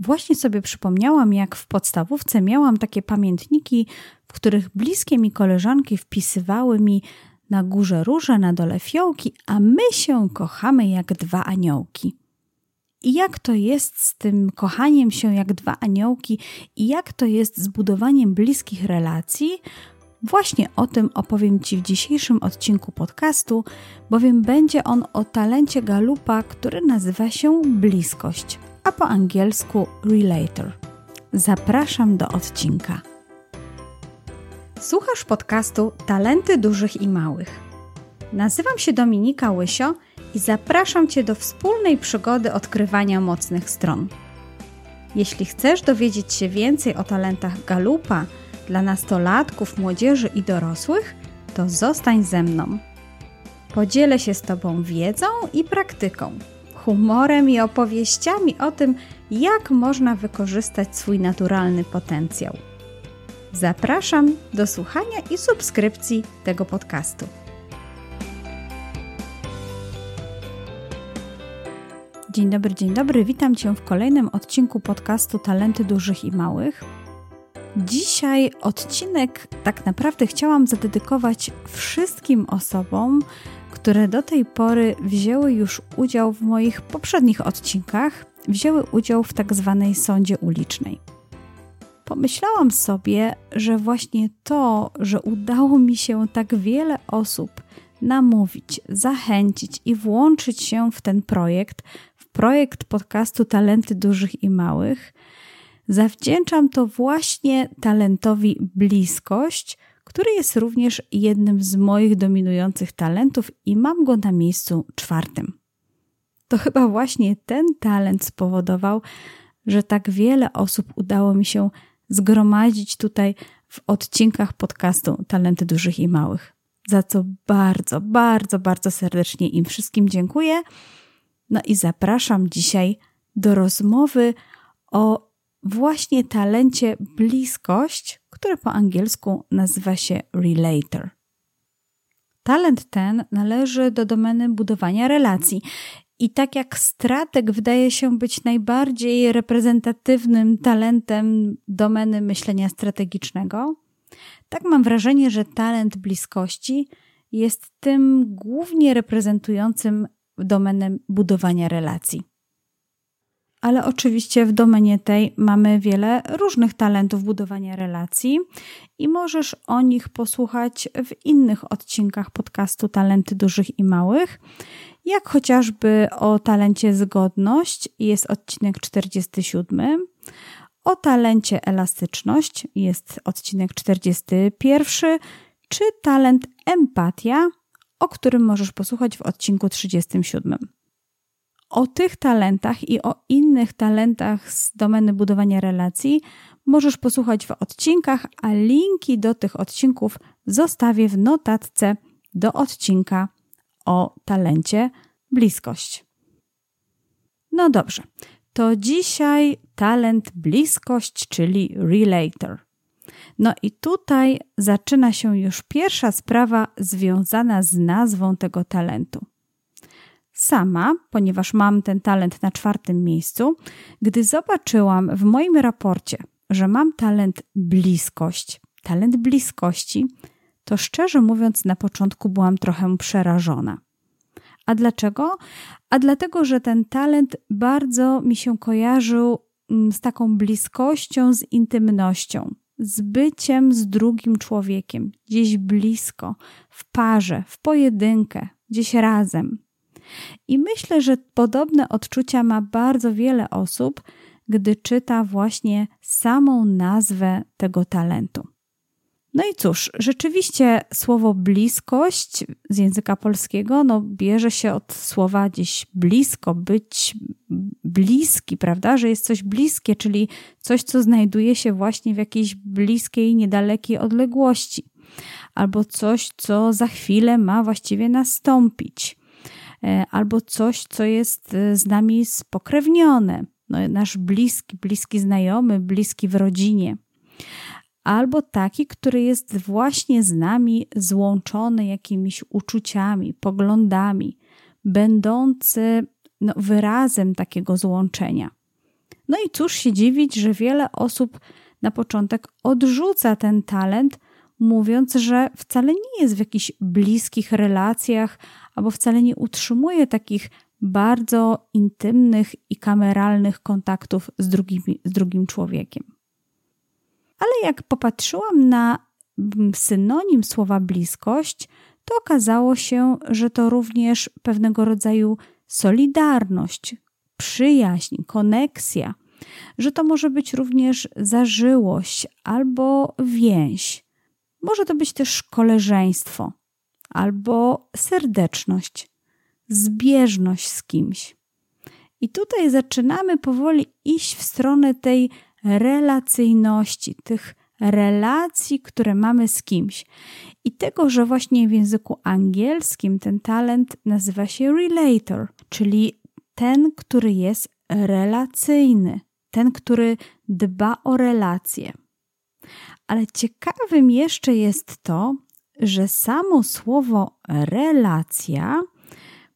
Właśnie sobie przypomniałam, jak w podstawówce miałam takie pamiętniki, w których bliskie mi koleżanki wpisywały mi na górze róże, na dole fiołki, a my się kochamy jak dwa aniołki. I jak to jest z tym kochaniem się jak dwa aniołki i jak to jest z budowaniem bliskich relacji, Właśnie o tym opowiem Ci w dzisiejszym odcinku podcastu, bowiem będzie on o talencie Galupa, który nazywa się bliskość, a po angielsku relator. Zapraszam do odcinka. Słuchasz podcastu Talenty Dużych i Małych. Nazywam się Dominika Łysio i zapraszam Cię do wspólnej przygody odkrywania mocnych stron. Jeśli chcesz dowiedzieć się więcej o talentach Galupa, dla nastolatków, młodzieży i dorosłych, to zostań ze mną. Podzielę się z Tobą wiedzą i praktyką, humorem i opowieściami o tym, jak można wykorzystać swój naturalny potencjał. Zapraszam do słuchania i subskrypcji tego podcastu. Dzień dobry, dzień dobry. Witam Cię w kolejnym odcinku podcastu Talenty Dużych i Małych. Dzisiaj odcinek tak naprawdę chciałam zadedykować wszystkim osobom, które do tej pory wzięły już udział w moich poprzednich odcinkach, wzięły udział w tak zwanej sądzie ulicznej. Pomyślałam sobie, że właśnie to, że udało mi się tak wiele osób namówić, zachęcić i włączyć się w ten projekt, w projekt podcastu Talenty Dużych i Małych, Zawdzięczam to właśnie talentowi bliskość, który jest również jednym z moich dominujących talentów i mam go na miejscu czwartym. To chyba właśnie ten talent spowodował, że tak wiele osób udało mi się zgromadzić tutaj w odcinkach podcastu Talenty Dużych i Małych. Za co bardzo, bardzo, bardzo serdecznie im wszystkim dziękuję. No i zapraszam dzisiaj do rozmowy o właśnie talencie bliskość, które po angielsku nazywa się relator. Talent ten należy do domeny budowania relacji. I tak jak strateg wydaje się być najbardziej reprezentatywnym talentem domeny myślenia strategicznego, tak mam wrażenie, że talent bliskości jest tym głównie reprezentującym domenę budowania relacji ale oczywiście w domenie tej mamy wiele różnych talentów budowania relacji i możesz o nich posłuchać w innych odcinkach podcastu Talenty Dużych i Małych, jak chociażby o talencie zgodność jest odcinek 47, o talencie elastyczność jest odcinek 41, czy talent empatia, o którym możesz posłuchać w odcinku 37. O tych talentach i o innych talentach z domeny budowania relacji możesz posłuchać w odcinkach, a linki do tych odcinków zostawię w notatce do odcinka o talencie bliskość. No dobrze, to dzisiaj talent bliskość, czyli relator. No i tutaj zaczyna się już pierwsza sprawa związana z nazwą tego talentu sama, ponieważ mam ten talent na czwartym miejscu, gdy zobaczyłam w moim raporcie, że mam talent bliskość, talent bliskości, to szczerze mówiąc, na początku byłam trochę przerażona. A dlaczego? A dlatego, że ten talent bardzo mi się kojarzył mm, z taką bliskością, z intymnością, z byciem z drugim człowiekiem, gdzieś blisko, w parze, w pojedynkę, gdzieś razem. I myślę, że podobne odczucia ma bardzo wiele osób, gdy czyta właśnie samą nazwę tego talentu. No i cóż, rzeczywiście słowo bliskość z języka polskiego no, bierze się od słowa gdzieś blisko, być bliski, prawda? Że jest coś bliskie, czyli coś, co znajduje się właśnie w jakiejś bliskiej, niedalekiej odległości, albo coś, co za chwilę ma właściwie nastąpić. E, albo coś, co jest e, z nami spokrewnione, no, nasz bliski, bliski znajomy, bliski w rodzinie. Albo taki, który jest właśnie z nami złączony jakimiś uczuciami, poglądami, będący no, wyrazem takiego złączenia. No i cóż się dziwić, że wiele osób na początek odrzuca ten talent, mówiąc, że wcale nie jest w jakichś bliskich relacjach albo wcale nie utrzymuje takich bardzo intymnych i kameralnych kontaktów z drugim, z drugim człowiekiem. Ale jak popatrzyłam na synonim słowa bliskość, to okazało się, że to również pewnego rodzaju solidarność, przyjaźń, koneksja, że to może być również zażyłość albo więź. Może to być też koleżeństwo albo serdeczność, zbieżność z kimś. I tutaj zaczynamy powoli iść w stronę tej relacyjności, tych relacji, które mamy z kimś. I tego, że właśnie w języku angielskim ten talent nazywa się relator, czyli ten, który jest relacyjny, ten, który dba o relacje. Ale ciekawym jeszcze jest to, że samo słowo relacja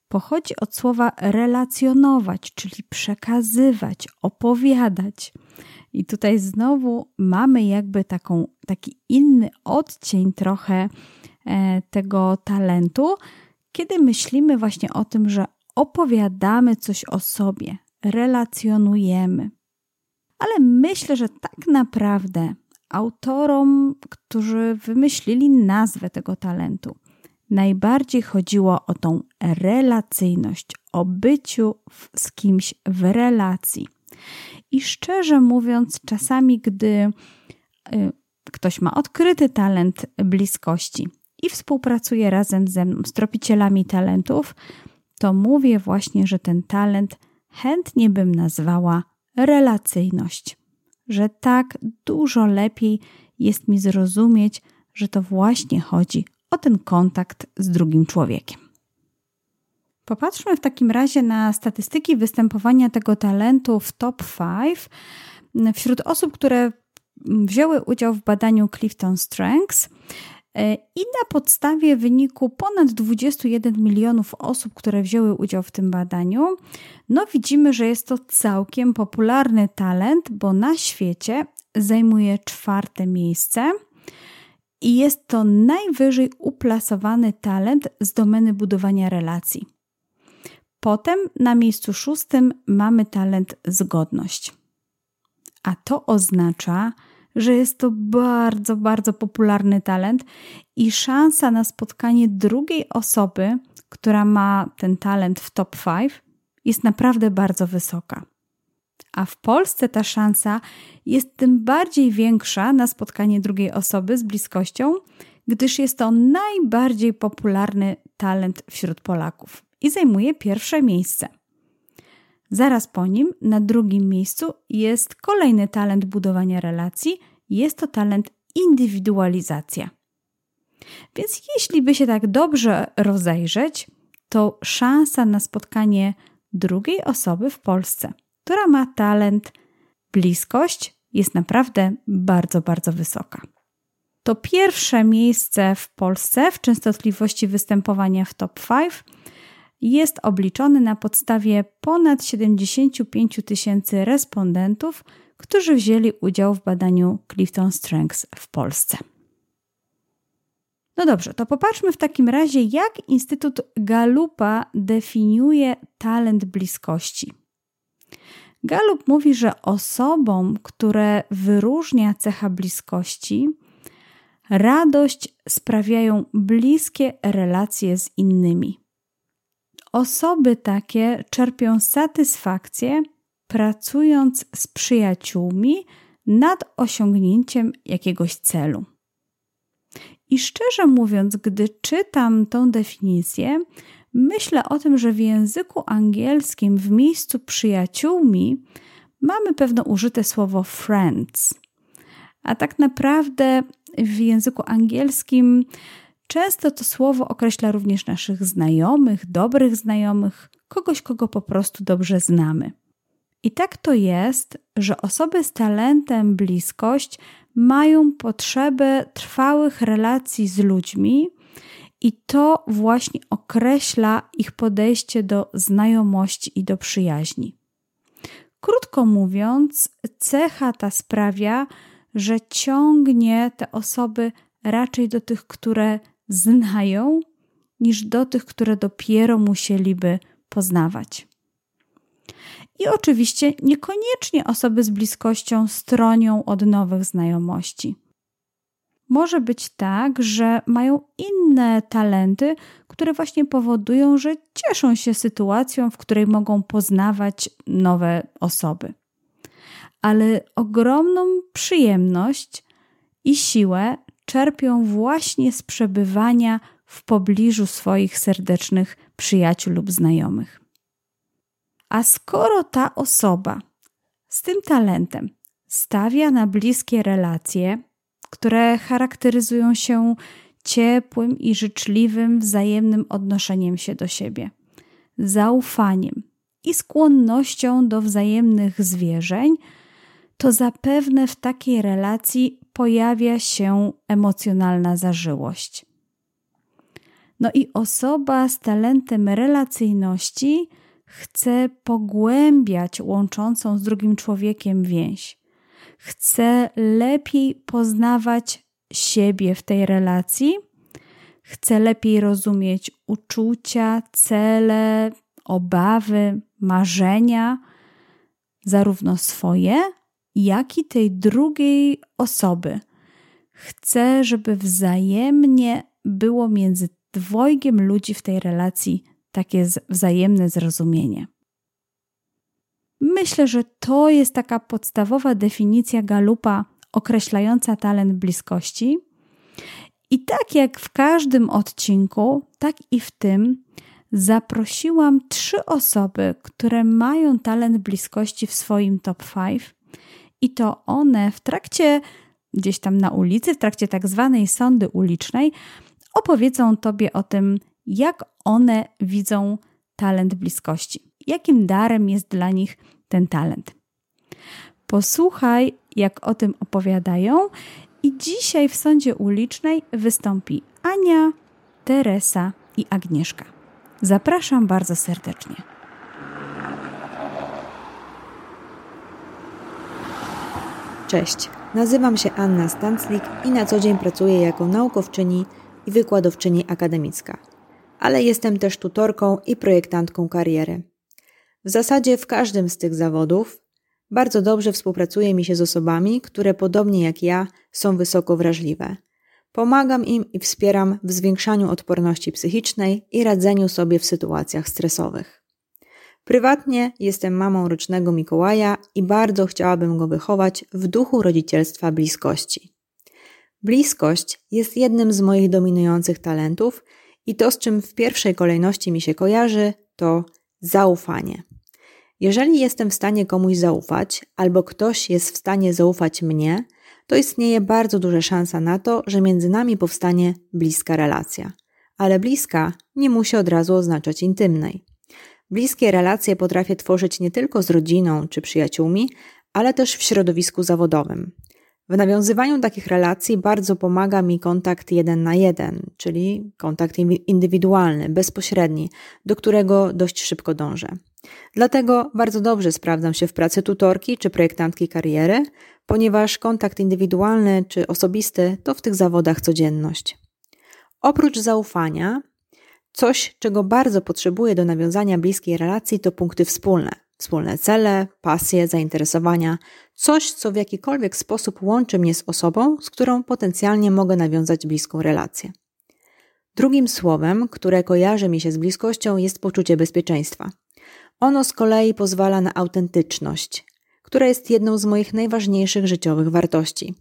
pochodzi od słowa relacjonować, czyli przekazywać, opowiadać. I tutaj znowu mamy jakby taką, taki inny odcień trochę e, tego talentu, kiedy myślimy właśnie o tym, że opowiadamy coś o sobie, relacjonujemy. Ale myślę, że tak naprawdę autorom, którzy wymyślili nazwę tego talentu, najbardziej chodziło o tą relacyjność, o byciu z kimś w relacji. I szczerze mówiąc, czasami, gdy y, ktoś ma odkryty talent bliskości i współpracuje razem ze mną, z tropicielami talentów, to mówię właśnie, że ten talent chętnie bym nazwała relacyjność. Że tak dużo lepiej jest mi zrozumieć, że to właśnie chodzi o ten kontakt z drugim człowiekiem. Popatrzmy w takim razie na statystyki występowania tego talentu w top 5 wśród osób, które wzięły udział w badaniu Clifton Strengths. I na podstawie wyniku ponad 21 milionów osób, które wzięły udział w tym badaniu, no widzimy, że jest to całkiem popularny talent, bo na świecie zajmuje czwarte miejsce i jest to najwyżej uplasowany talent z domeny budowania relacji. Potem na miejscu szóstym mamy talent zgodność. A to oznacza, jest to bardzo, bardzo popularny talent i szansa na spotkanie drugiej osoby, która ma ten talent w top 5, jest naprawdę bardzo wysoka. A w Polsce ta szansa jest tym bardziej większa na spotkanie drugiej osoby z bliskością, gdyż jest to najbardziej popularny talent wśród Polaków i zajmuje pierwsze miejsce. Zaraz po nim, na drugim miejscu, jest kolejny talent budowania relacji jest to talent indywidualizacja. Więc jeśli by się tak dobrze rozejrzeć, to szansa na spotkanie drugiej osoby w Polsce, która ma talent bliskość, jest naprawdę bardzo, bardzo wysoka. To pierwsze miejsce w Polsce w częstotliwości występowania w top 5 jest obliczone na podstawie ponad 75 tysięcy respondentów, którzy wzięli udział w badaniu Clifton Strengths w Polsce. No dobrze, to popatrzmy w takim razie, jak Instytut Galupa definiuje talent bliskości. Galup mówi, że osobom, które wyróżnia cecha bliskości, radość sprawiają bliskie relacje z innymi. Osoby takie czerpią satysfakcję pracując z przyjaciółmi nad osiągnięciem jakiegoś celu. I szczerze mówiąc, gdy czytam tą definicję, myślę o tym, że w języku angielskim w miejscu przyjaciółmi mamy pewno użyte słowo friends. A tak naprawdę w języku angielskim często to słowo określa również naszych znajomych, dobrych znajomych, kogoś, kogo po prostu dobrze znamy. I tak to jest, że osoby z talentem bliskość mają potrzebę trwałych relacji z ludźmi, i to właśnie określa ich podejście do znajomości i do przyjaźni. Krótko mówiąc, cecha ta sprawia, że ciągnie te osoby raczej do tych, które znają, niż do tych, które dopiero musieliby poznawać. I oczywiście niekoniecznie osoby z bliskością stronią od nowych znajomości. Może być tak, że mają inne talenty, które właśnie powodują, że cieszą się sytuacją, w której mogą poznawać nowe osoby. Ale ogromną przyjemność i siłę czerpią właśnie z przebywania w pobliżu swoich serdecznych przyjaciół lub znajomych. A skoro ta osoba z tym talentem stawia na bliskie relacje, które charakteryzują się ciepłym i życzliwym wzajemnym odnoszeniem się do siebie, zaufaniem i skłonnością do wzajemnych zwierzeń, to zapewne w takiej relacji pojawia się emocjonalna zażyłość. No i osoba z talentem relacyjności chce pogłębiać łączącą z drugim człowiekiem więź. Chce lepiej poznawać siebie w tej relacji, chce lepiej rozumieć uczucia, cele, obawy, marzenia, zarówno swoje, jak i tej drugiej osoby. Chce, żeby wzajemnie było między dwojgiem ludzi w tej relacji takie wzajemne zrozumienie. Myślę, że to jest taka podstawowa definicja Galupa określająca talent bliskości. I tak jak w każdym odcinku, tak i w tym zaprosiłam trzy osoby, które mają talent bliskości w swoim top 5 i to one w trakcie gdzieś tam na ulicy, w trakcie tak zwanej sądy ulicznej, opowiedzą Tobie o tym, jak one widzą talent bliskości, jakim darem jest dla nich ten talent. Posłuchaj, jak o tym opowiadają, i dzisiaj w sądzie ulicznej wystąpi Ania, Teresa i Agnieszka. Zapraszam bardzo serdecznie. Cześć, nazywam się Anna Stanclik i na co dzień pracuję jako naukowczyni i wykładowczyni akademicka, ale jestem też tutorką i projektantką kariery. W zasadzie w każdym z tych zawodów bardzo dobrze współpracuje mi się z osobami, które podobnie jak ja są wysoko wrażliwe. Pomagam im i wspieram w zwiększaniu odporności psychicznej i radzeniu sobie w sytuacjach stresowych. Prywatnie jestem mamą rocznego Mikołaja i bardzo chciałabym go wychować w duchu rodzicielstwa bliskości. Bliskość jest jednym z moich dominujących talentów i to, z czym w pierwszej kolejności mi się kojarzy, to zaufanie. Jeżeli jestem w stanie komuś zaufać, albo ktoś jest w stanie zaufać mnie, to istnieje bardzo duża szansa na to, że między nami powstanie bliska relacja. Ale bliska nie musi od razu oznaczać intymnej. Bliskie relacje potrafię tworzyć nie tylko z rodziną czy przyjaciółmi, ale też w środowisku zawodowym. W nawiązywaniu takich relacji bardzo pomaga mi kontakt jeden na jeden, czyli kontakt indywidualny, bezpośredni, do którego dość szybko dążę. Dlatego bardzo dobrze sprawdzam się w pracy tutorki czy projektantki kariery, ponieważ kontakt indywidualny czy osobisty to w tych zawodach codzienność. Oprócz zaufania, coś, czego bardzo potrzebuję do nawiązania bliskiej relacji, to punkty wspólne. Wspólne cele, pasje, zainteresowania, coś, co w jakikolwiek sposób łączy mnie z osobą, z którą potencjalnie mogę nawiązać bliską relację. Drugim słowem, które kojarzy mi się z bliskością, jest poczucie bezpieczeństwa. Ono z kolei pozwala na autentyczność, która jest jedną z moich najważniejszych życiowych wartości.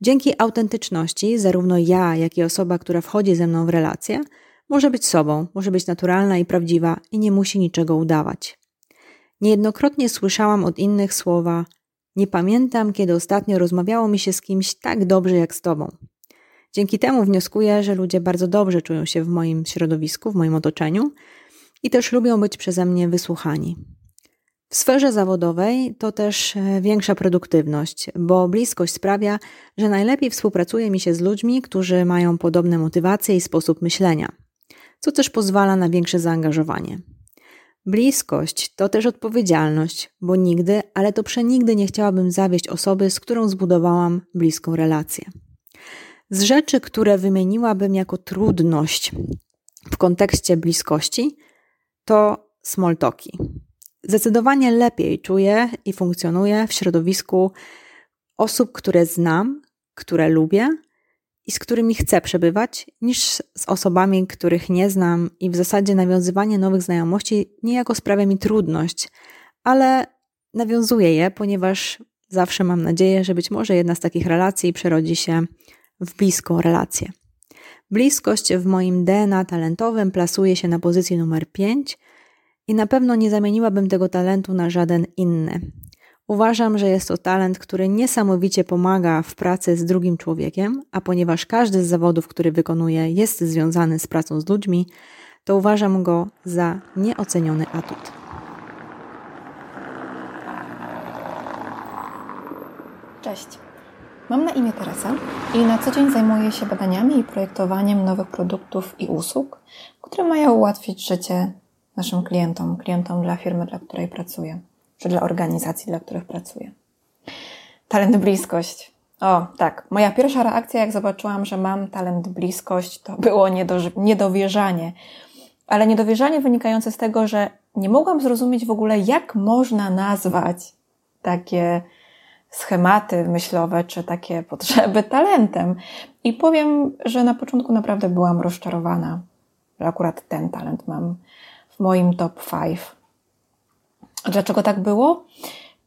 Dzięki autentyczności, zarówno ja, jak i osoba, która wchodzi ze mną w relację, może być sobą, może być naturalna i prawdziwa i nie musi niczego udawać. Niejednokrotnie słyszałam od innych słowa: Nie pamiętam, kiedy ostatnio rozmawiało mi się z kimś tak dobrze jak z tobą. Dzięki temu wnioskuję, że ludzie bardzo dobrze czują się w moim środowisku, w moim otoczeniu i też lubią być przeze mnie wysłuchani. W sferze zawodowej to też e, większa produktywność, bo bliskość sprawia, że najlepiej współpracuje mi się z ludźmi, którzy mają podobne motywacje i sposób myślenia, co też pozwala na większe zaangażowanie. Bliskość to też odpowiedzialność, bo nigdy, ale to przenigdy nie chciałabym zawieść osoby, z którą zbudowałam bliską relację. Z rzeczy, które wymieniłabym jako trudność w kontekście bliskości, to smoltoki. Zdecydowanie lepiej czuję i funkcjonuję w środowisku osób, które znam, które lubię i z którymi chcę przebywać, niż z osobami, których nie znam i w zasadzie nawiązywanie nowych znajomości niejako sprawia mi trudność, ale nawiązuję je, ponieważ zawsze mam nadzieję, że być może jedna z takich relacji przerodzi się w bliską relację. Bliskość w moim DNA talentowym plasuje się na pozycji numer 5 i na pewno nie zamieniłabym tego talentu na żaden inny. Uważam, że jest to talent, który niesamowicie pomaga w pracy z drugim człowiekiem, a ponieważ każdy z zawodów, który wykonuję, jest związany z pracą z ludźmi, to uważam go za nieoceniony atut. Cześć. Mam na imię Teresa i na co dzień zajmuję się badaniami i projektowaniem nowych produktów i usług, które mają ułatwić życie naszym klientom, klientom dla firmy, dla której pracuję czy dla organizacji, dla których pracuję. Talent bliskość. O, tak. Moja pierwsza reakcja, jak zobaczyłam, że mam talent bliskość, to było niedowierzanie. Ale niedowierzanie wynikające z tego, że nie mogłam zrozumieć w ogóle, jak można nazwać takie schematy myślowe czy takie potrzeby talentem. I powiem, że na początku naprawdę byłam rozczarowana, że akurat ten talent mam w moim top 5 a dlaczego tak było?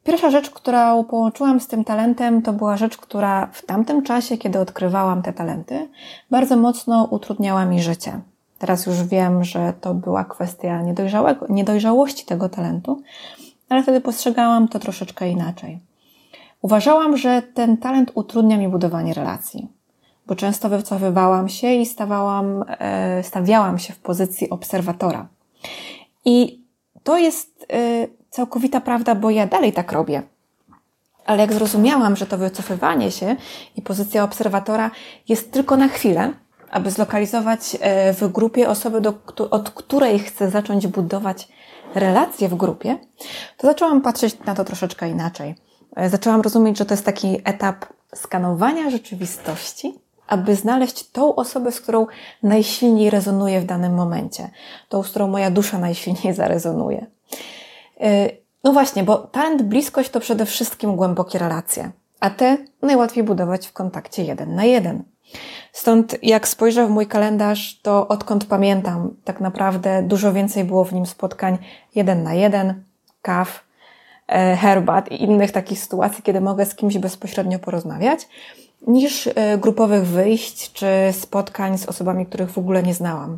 Pierwsza rzecz, którą połączyłam z tym talentem, to była rzecz, która w tamtym czasie, kiedy odkrywałam te talenty, bardzo mocno utrudniała mi życie. Teraz już wiem, że to była kwestia niedojrzałości tego talentu, ale wtedy postrzegałam to troszeczkę inaczej. Uważałam, że ten talent utrudnia mi budowanie relacji, bo często wycofywałam się i stawałam, e, stawiałam się w pozycji obserwatora. I to jest e, całkowita prawda, bo ja dalej tak robię. Ale jak zrozumiałam, że to wycofywanie się i pozycja obserwatora jest tylko na chwilę, aby zlokalizować e, w grupie osoby, do, od której chcę zacząć budować relacje w grupie, to zaczęłam patrzeć na to troszeczkę inaczej. E, zaczęłam rozumieć, że to jest taki etap skanowania rzeczywistości, aby znaleźć tą osobę, z którą najsilniej rezonuję w danym momencie, tą, z którą moja dusza najsilniej zarezonuje. Y, no właśnie, bo talent bliskość to przede wszystkim głębokie relacje, a te najłatwiej budować w kontakcie jeden na jeden. Stąd jak spojrzę w mój kalendarz, to odkąd pamiętam, tak naprawdę dużo więcej było w nim spotkań jeden na jeden, kaw, e, herbat i innych takich sytuacji, kiedy mogę z kimś bezpośrednio porozmawiać, niż e, grupowych wyjść czy spotkań z osobami, których w ogóle nie znałam.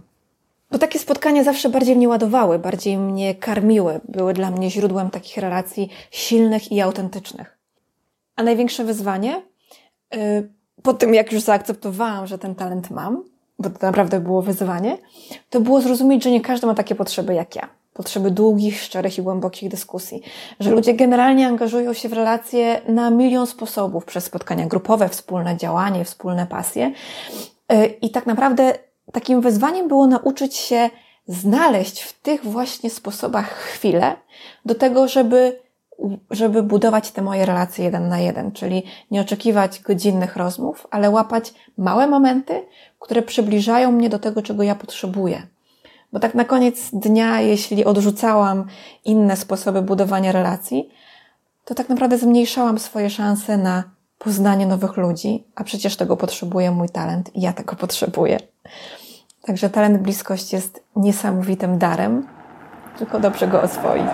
Bo takie spotkania zawsze bardziej mnie ładowały, bardziej mnie karmiły, były dla mnie źródłem takich relacji silnych i autentycznych. A największe wyzwanie, yy, po tym jak już zaakceptowałam, że ten talent mam, bo to naprawdę było wyzwanie, to było zrozumieć, że nie każdy ma takie potrzeby jak ja. Potrzeby długich, szczerych i głębokich dyskusji. Że ludzie generalnie angażują się w relacje na milion sposobów przez spotkania grupowe, wspólne działanie, wspólne pasje. Y, I tak naprawdę takim wyzwaniem było nauczyć się znaleźć w tych właśnie sposobach chwilę do tego, żeby, żeby budować te moje relacje jeden na jeden, czyli nie oczekiwać godzinnych rozmów, ale łapać małe momenty, które przybliżają mnie do tego, czego ja potrzebuję. Bo tak na koniec dnia, jeśli odrzucałam inne sposoby budowania relacji, to tak naprawdę zmniejszałam swoje szanse na poznanie nowych ludzi, a przecież tego potrzebuje mój talent i ja tego potrzebuję. Także talent bliskość jest niesamowitym darem, tylko dobrze go oswoić.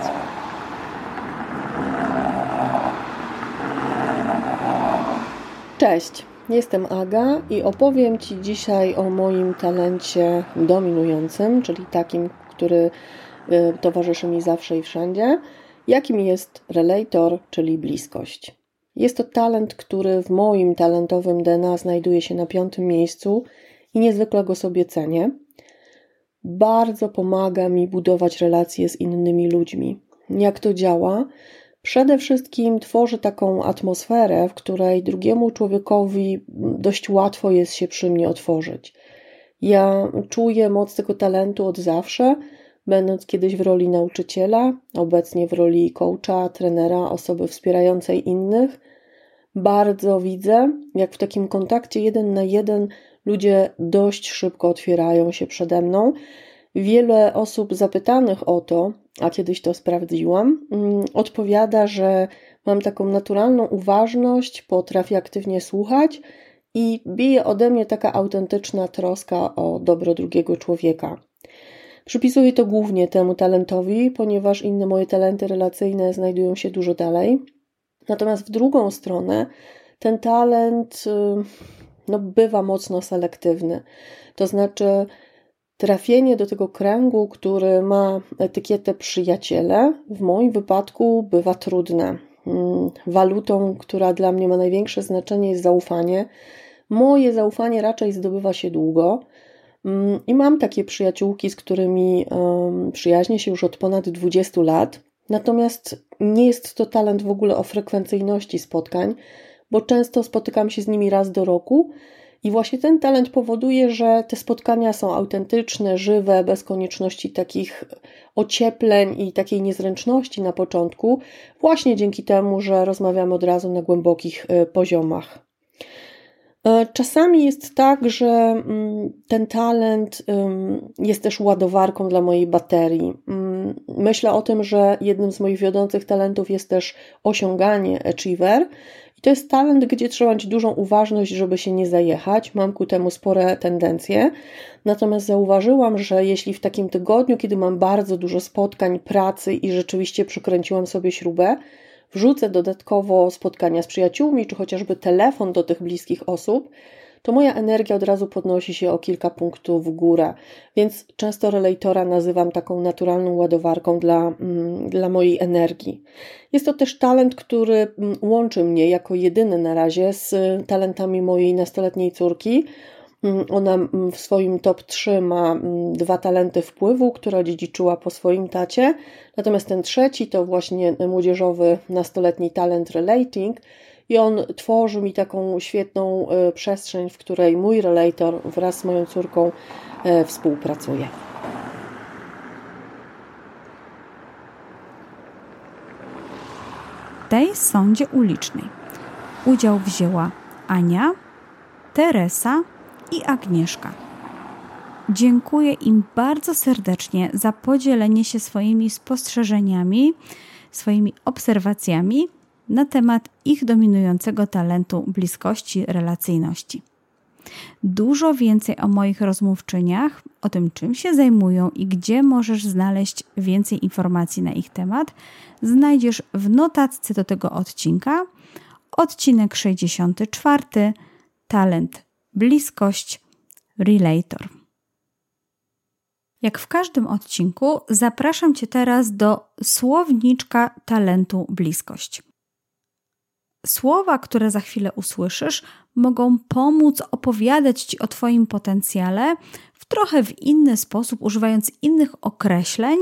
Cześć, jestem Aga i opowiem Ci dzisiaj o moim talencie dominującym, czyli takim, który y, towarzyszy mi zawsze i wszędzie, jakim jest relator, czyli bliskość. Jest to talent, który w moim talentowym DNA znajduje się na piątym miejscu i niezwykle go sobie cenię. Bardzo pomaga mi budować relacje z innymi ludźmi. Jak to działa? Przede wszystkim tworzy taką atmosferę, w której drugiemu człowiekowi dość łatwo jest się przy mnie otworzyć. Ja czuję moc tego talentu od zawsze, będąc kiedyś w roli nauczyciela, obecnie w roli coacha, trenera, osoby wspierającej innych, bardzo widzę, jak w takim kontakcie jeden na jeden ludzie dość szybko otwierają się przede mną. Wiele osób zapytanych o to, a kiedyś to sprawdziłam, mm, odpowiada, że mam taką naturalną uważność, potrafię aktywnie słuchać i bije ode mnie taka autentyczna troska o dobro drugiego człowieka. Przypisuję to głównie temu talentowi, ponieważ inne moje talenty relacyjne znajdują się dużo dalej. Natomiast w drugą stronę ten talent y, no, bywa mocno selektywny. To znaczy, trafienie do tego kręgu, który ma etykietę przyjaciele, w moim wypadku bywa trudne. Mm, walutą, która dla mnie ma największe znaczenie, jest zaufanie. Moje zaufanie raczej zdobywa się długo. Mm, I mam takie przyjaciółki, z którymi przyjaźnię się już od ponad 20 lat. Natomiast nie jest to talent w ogóle o frekwencyjności spotkań, bo często spotykam się z nimi raz do roku. I właśnie ten talent powoduje, że te spotkania są autentyczne, żywe, bez konieczności takich ociepleń i takiej niezręczności na początku, właśnie dzięki temu, że rozmawiamy od razu na głębokich y, poziomach. E, czasami jest tak, że mm, ten talent jest też ładowarką dla mojej baterii. Mm, myślę o tym, że jednym z moich wiodących talentów jest też osiąganie achiever. I to jest talent, gdzie trzeba mieć dużą uważność, żeby się nie zajechać. Mam ku temu spore tendencje. Natomiast zauważyłam, że jeśli w takim tygodniu, kiedy mam bardzo dużo spotkań, pracy i rzeczywiście przykręciłam sobie śrubę, wrzucę dodatkowo spotkania z przyjaciółmi, czy chociażby telefon do tych bliskich osób, to moja energia od razu podnosi się o kilka punktów w górę. Więc często relatora nazywam taką naturalną ładowarką dla, mm, dla mojej energii. Jest to też talent, który mm, łączy mnie jako jedyny na razie z talentami mojej nastoletniej córki. Mm, ona mm, w swoim top 3 ma mm, dwa talenty wpływu, które odziedziczyła po swoim tacie. Natomiast ten trzeci to właśnie młodzieżowy, nastoletni talent relating. I on tworzy mi taką świetną e, przestrzeń, w której mój relator wraz z moją córką e, współpracuje. Tej sądzie ulicznej udział wzięła Ania, Teresa i Agnieszka. Dziękuję im bardzo serdecznie za podzielenie się swoimi spostrzeżeniami, swoimi obserwacjami na temat ich dominującego talentu bliskości, relacyjności. Dużo więcej o moich rozmówczyniach, o tym czym się zajmują i gdzie możesz znaleźć więcej informacji na ich temat, znajdziesz w notatce do tego odcinka. Odcinek 64 Talent bliskość, relator. Jak w każdym odcinku, zapraszam Cię teraz do słowniczka talentu bliskość. Słowa, które za chwilę usłyszysz, mogą pomóc opowiadać Ci o Twoim potencjale w trochę w inny sposób, używając innych określeń,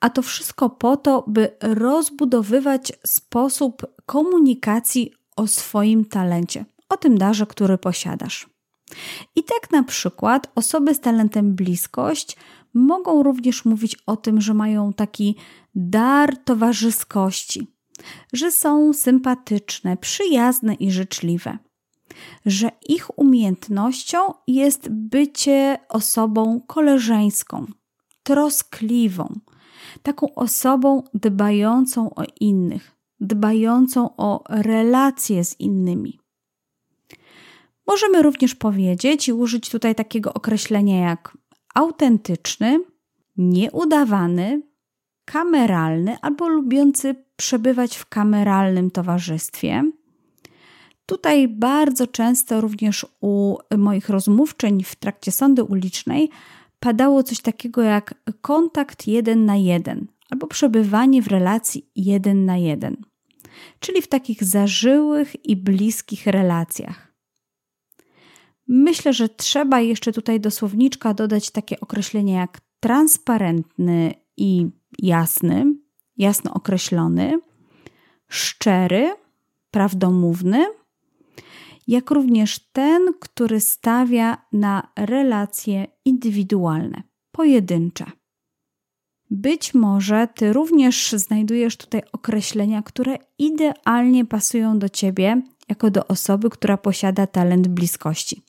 a to wszystko po to, by rozbudowywać sposób komunikacji o swoim talencie, o tym darze, który posiadasz. I tak na przykład osoby z talentem bliskość mogą również mówić o tym, że mają taki dar towarzyskości, że są sympatyczne, przyjazne i życzliwe, że ich umiejętnością jest bycie osobą koleżeńską, troskliwą, taką osobą dbającą o innych, dbającą o relacje z innymi. Możemy również powiedzieć i użyć tutaj takiego określenia jak autentyczny, nieudawany, kameralny albo lubiący przebywać w kameralnym towarzystwie. Tutaj bardzo często również u moich rozmówczyń w trakcie sądy ulicznej padało coś takiego jak kontakt jeden na jeden albo przebywanie w relacji jeden na jeden, czyli w takich zażyłych i bliskich relacjach. Myślę, że trzeba jeszcze tutaj do słowniczka dodać takie określenie jak transparentny i jasny, jasno określony, szczery, prawdomówny, jak również ten, który stawia na relacje indywidualne, pojedyncze. Być może ty również znajdujesz tutaj określenia, które idealnie pasują do ciebie jako do osoby, która posiada talent bliskości.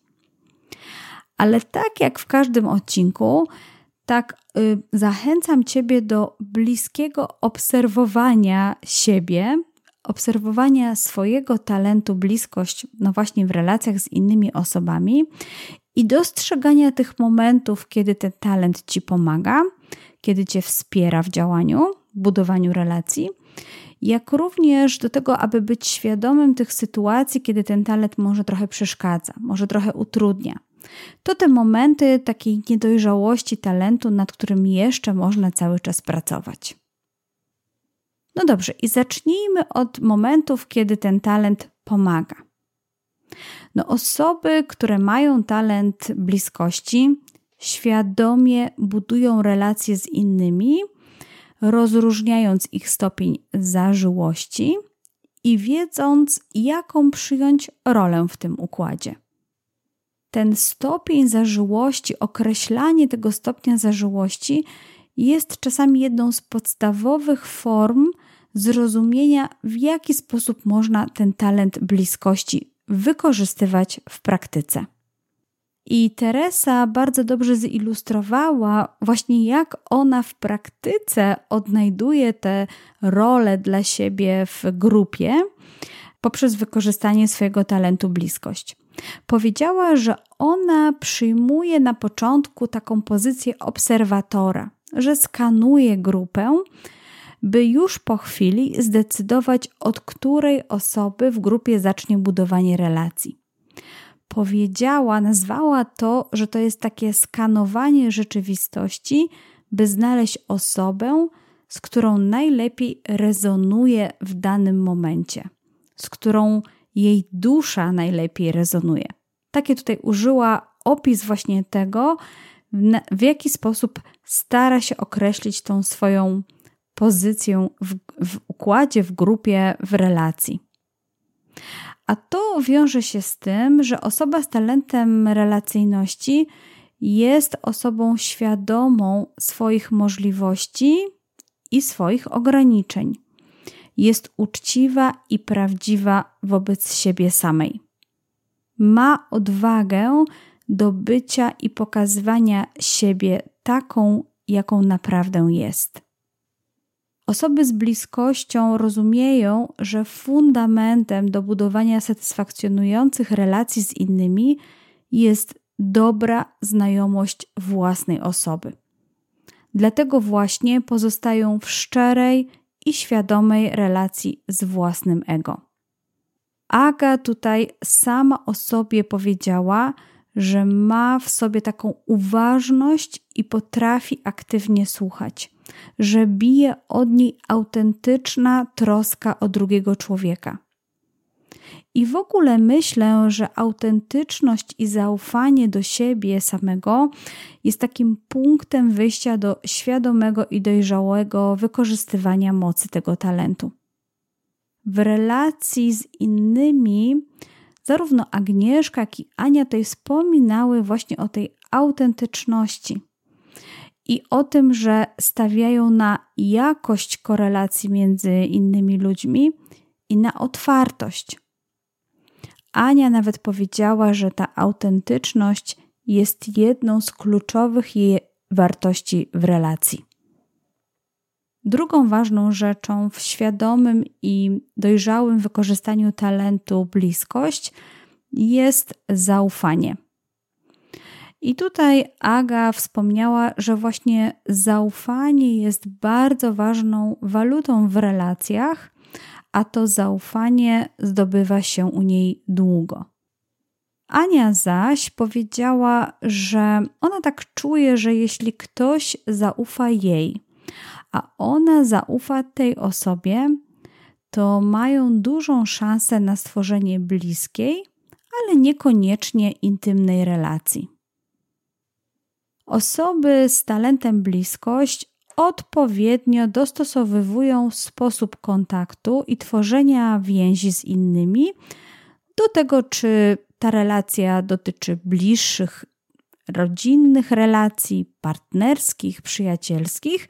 Ale tak jak w każdym odcinku, tak y, zachęcam ciebie do bliskiego obserwowania siebie, obserwowania swojego talentu bliskość, no właśnie w relacjach z innymi osobami i dostrzegania tych momentów, kiedy ten talent ci pomaga, kiedy cię wspiera w działaniu, budowaniu relacji, jak również do tego, aby być świadomym tych sytuacji, kiedy ten talent może trochę przeszkadza, może trochę utrudnia. To te momenty takiej niedojrzałości talentu, nad którym jeszcze można cały czas pracować. No dobrze, i zacznijmy od momentów, kiedy ten talent pomaga. No, osoby, które mają talent bliskości, świadomie budują relacje z innymi, rozróżniając ich stopień zażyłości i wiedząc, jaką przyjąć rolę w tym układzie. Ten stopień zażyłości, określanie tego stopnia zażyłości jest czasami jedną z podstawowych form zrozumienia, w jaki sposób można ten talent bliskości wykorzystywać w praktyce. I Teresa bardzo dobrze zilustrowała właśnie, jak ona w praktyce odnajduje te role dla siebie w grupie poprzez wykorzystanie swojego talentu bliskość. Powiedziała, że ona przyjmuje na początku taką pozycję obserwatora, że skanuje grupę, by już po chwili zdecydować, od której osoby w grupie zacznie budowanie relacji. Powiedziała, nazwała to, że to jest takie skanowanie rzeczywistości, by znaleźć osobę, z którą najlepiej rezonuje w danym momencie, z którą jej dusza najlepiej rezonuje. Takie tutaj użyła opis właśnie tego, w jaki sposób stara się określić tą swoją pozycję w, w układzie, w grupie, w relacji. A to wiąże się z tym, że osoba z talentem relacyjności jest osobą świadomą swoich możliwości i swoich ograniczeń. Jest uczciwa i prawdziwa wobec siebie samej. Ma odwagę do bycia i pokazywania siebie taką, jaką naprawdę jest. Osoby z bliskością rozumieją, że fundamentem do budowania satysfakcjonujących relacji z innymi jest dobra znajomość własnej osoby. Dlatego właśnie pozostają w szczerej i świadomej relacji z własnym ego. Aga tutaj sama o sobie powiedziała, że ma w sobie taką uważność i potrafi aktywnie słuchać że bije od niej autentyczna troska o drugiego człowieka. I w ogóle myślę, że autentyczność i zaufanie do siebie samego jest takim punktem wyjścia do świadomego i dojrzałego wykorzystywania mocy tego talentu. W relacji z innymi, zarówno Agnieszka, jak i Ania tutaj wspominały właśnie o tej autentyczności i o tym, że stawiają na jakość korelacji między innymi ludźmi i na otwartość. Ania nawet powiedziała, że ta autentyczność jest jedną z kluczowych jej wartości w relacji. Drugą ważną rzeczą w świadomym i dojrzałym wykorzystaniu talentu bliskość jest zaufanie. I tutaj Aga wspomniała, że właśnie zaufanie jest bardzo ważną walutą w relacjach, a to zaufanie zdobywa się u niej długo. Ania zaś powiedziała, że ona tak czuje, że jeśli ktoś zaufa jej, a ona zaufa tej osobie, to mają dużą szansę na stworzenie bliskiej, ale niekoniecznie intymnej relacji. Osoby z talentem bliskość odpowiednio dostosowywują sposób kontaktu i tworzenia więzi z innymi do tego, czy ta relacja dotyczy bliższych, rodzinnych relacji, partnerskich, przyjacielskich,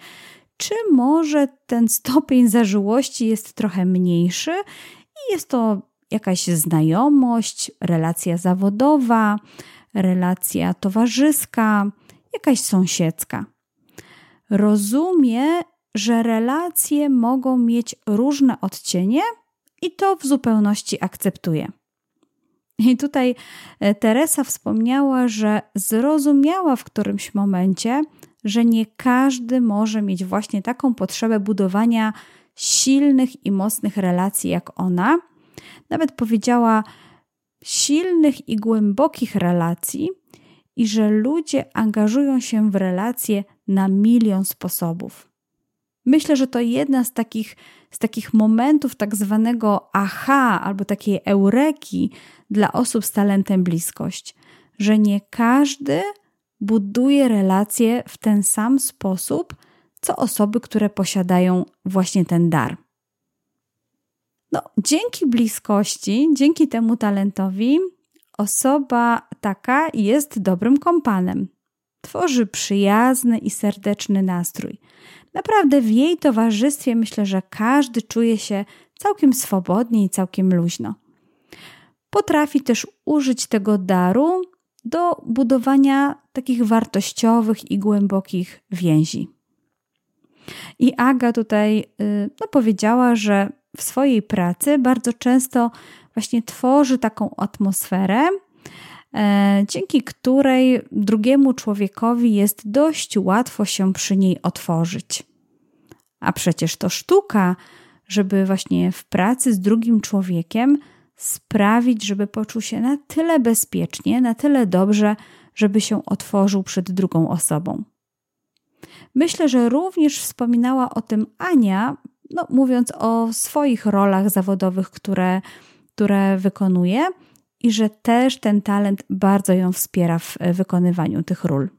czy może ten stopień zażyłości jest trochę mniejszy i jest to jakaś znajomość, relacja zawodowa, relacja towarzyska, jakaś sąsiedzka. Rozumie, że relacje mogą mieć różne odcienie i to w zupełności akceptuje. I tutaj e, Teresa wspomniała, że zrozumiała w którymś momencie, że nie każdy może mieć właśnie taką potrzebę budowania silnych i mocnych relacji jak ona. Nawet powiedziała silnych i głębokich relacji, i że ludzie angażują się w relacje na milion sposobów. Myślę, że to jedna z takich, z takich momentów tak zwanego aha albo takiej eureki dla osób z talentem bliskość, że nie każdy buduje relacje w ten sam sposób, co osoby, które posiadają właśnie ten dar. No, dzięki bliskości, dzięki temu talentowi, osoba taka jest dobrym kompanem. Tworzy przyjazny i serdeczny nastrój. Naprawdę w jej towarzystwie myślę, że każdy czuje się całkiem swobodnie i całkiem luźno. Potrafi też użyć tego daru do budowania takich wartościowych i głębokich więzi. I Aga tutaj y, no, powiedziała, że w swojej pracy bardzo często właśnie tworzy taką atmosferę, dzięki której drugiemu człowiekowi jest dość łatwo się przy niej otworzyć. A przecież to sztuka, żeby właśnie w pracy z drugim człowiekiem sprawić, żeby poczuł się na tyle bezpiecznie, na tyle dobrze, żeby się otworzył przed drugą osobą. Myślę, że również wspominała o tym Ania, no, mówiąc o swoich rolach zawodowych, które, które wykonuje, i że też ten talent bardzo ją wspiera w wykonywaniu tych ról.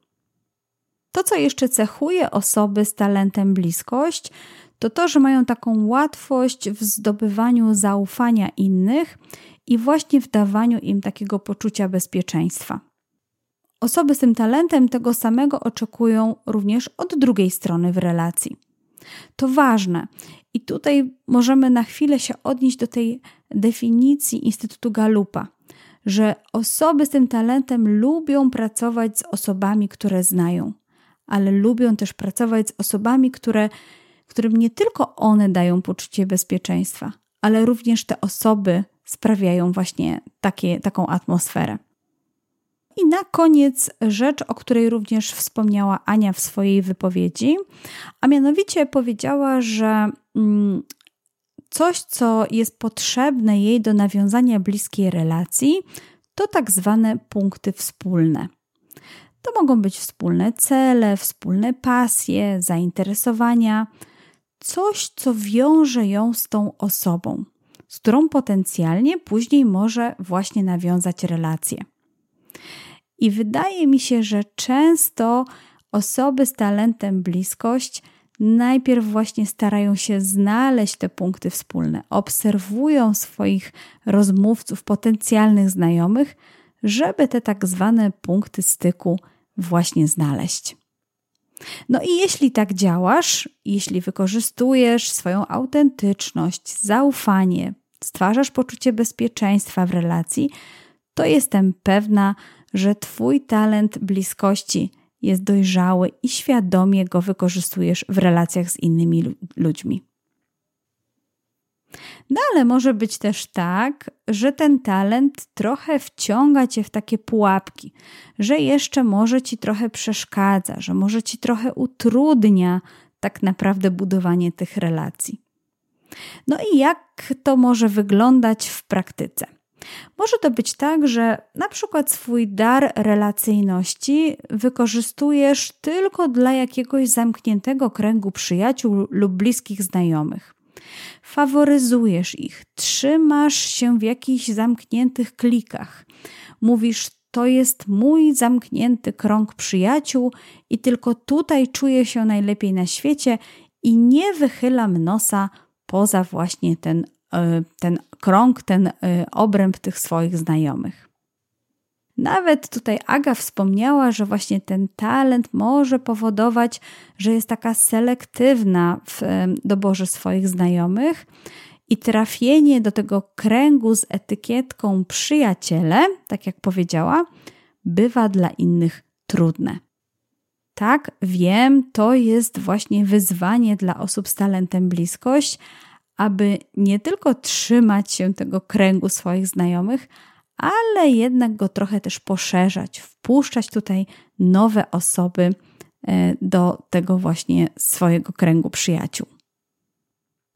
To, co jeszcze cechuje osoby z talentem bliskość, to to, że mają taką łatwość w zdobywaniu zaufania innych i właśnie w dawaniu im takiego poczucia bezpieczeństwa. Osoby z tym talentem tego samego oczekują również od drugiej strony w relacji. To ważne. I tutaj możemy na chwilę się odnieść do tej definicji Instytutu Galupa, że osoby z tym talentem lubią pracować z osobami, które znają, ale lubią też pracować z osobami, które, którym nie tylko one dają poczucie bezpieczeństwa, ale również te osoby sprawiają właśnie takie, taką atmosferę. I na koniec rzecz, o której również wspomniała Ania w swojej wypowiedzi, a mianowicie powiedziała, że mm, coś, co jest potrzebne jej do nawiązania bliskiej relacji, to tak zwane punkty wspólne. To mogą być wspólne cele, wspólne pasje, zainteresowania, coś, co wiąże ją z tą osobą, z którą potencjalnie później może właśnie nawiązać relacje. I wydaje mi się, że często osoby z talentem bliskość najpierw właśnie starają się znaleźć te punkty wspólne, obserwują swoich rozmówców, potencjalnych znajomych, żeby te tak zwane punkty styku właśnie znaleźć. No i jeśli tak działasz, jeśli wykorzystujesz swoją autentyczność, zaufanie, stwarzasz poczucie bezpieczeństwa w relacji, to jestem pewna, że Twój talent bliskości jest dojrzały i świadomie go wykorzystujesz w relacjach z innymi ludźmi. No ale może być też tak, że ten talent trochę wciąga cię w takie pułapki, że jeszcze może ci trochę przeszkadza, że może ci trochę utrudnia tak naprawdę budowanie tych relacji. No i jak to może wyglądać w praktyce? Może to być tak, że na przykład swój dar relacyjności wykorzystujesz tylko dla jakiegoś zamkniętego kręgu przyjaciół lub bliskich znajomych. Faworyzujesz ich, trzymasz się w jakichś zamkniętych klikach. Mówisz, to jest mój zamknięty krąg przyjaciół i tylko tutaj czuję się najlepiej na świecie i nie wychylam nosa poza właśnie ten ten krąg, ten e, obręb tych swoich znajomych. Nawet tutaj Aga wspomniała, że właśnie ten talent może powodować, że jest taka selektywna w doborze swoich znajomych i trafienie do tego kręgu z etykietką przyjaciele, tak jak powiedziała, bywa dla innych trudne. Tak, wiem, to jest właśnie wyzwanie dla osób z talentem bliskość, aby nie tylko trzymać się tego kręgu swoich znajomych, ale jednak go trochę też poszerzać, wpuszczać tutaj nowe osoby e, do tego właśnie swojego kręgu przyjaciół.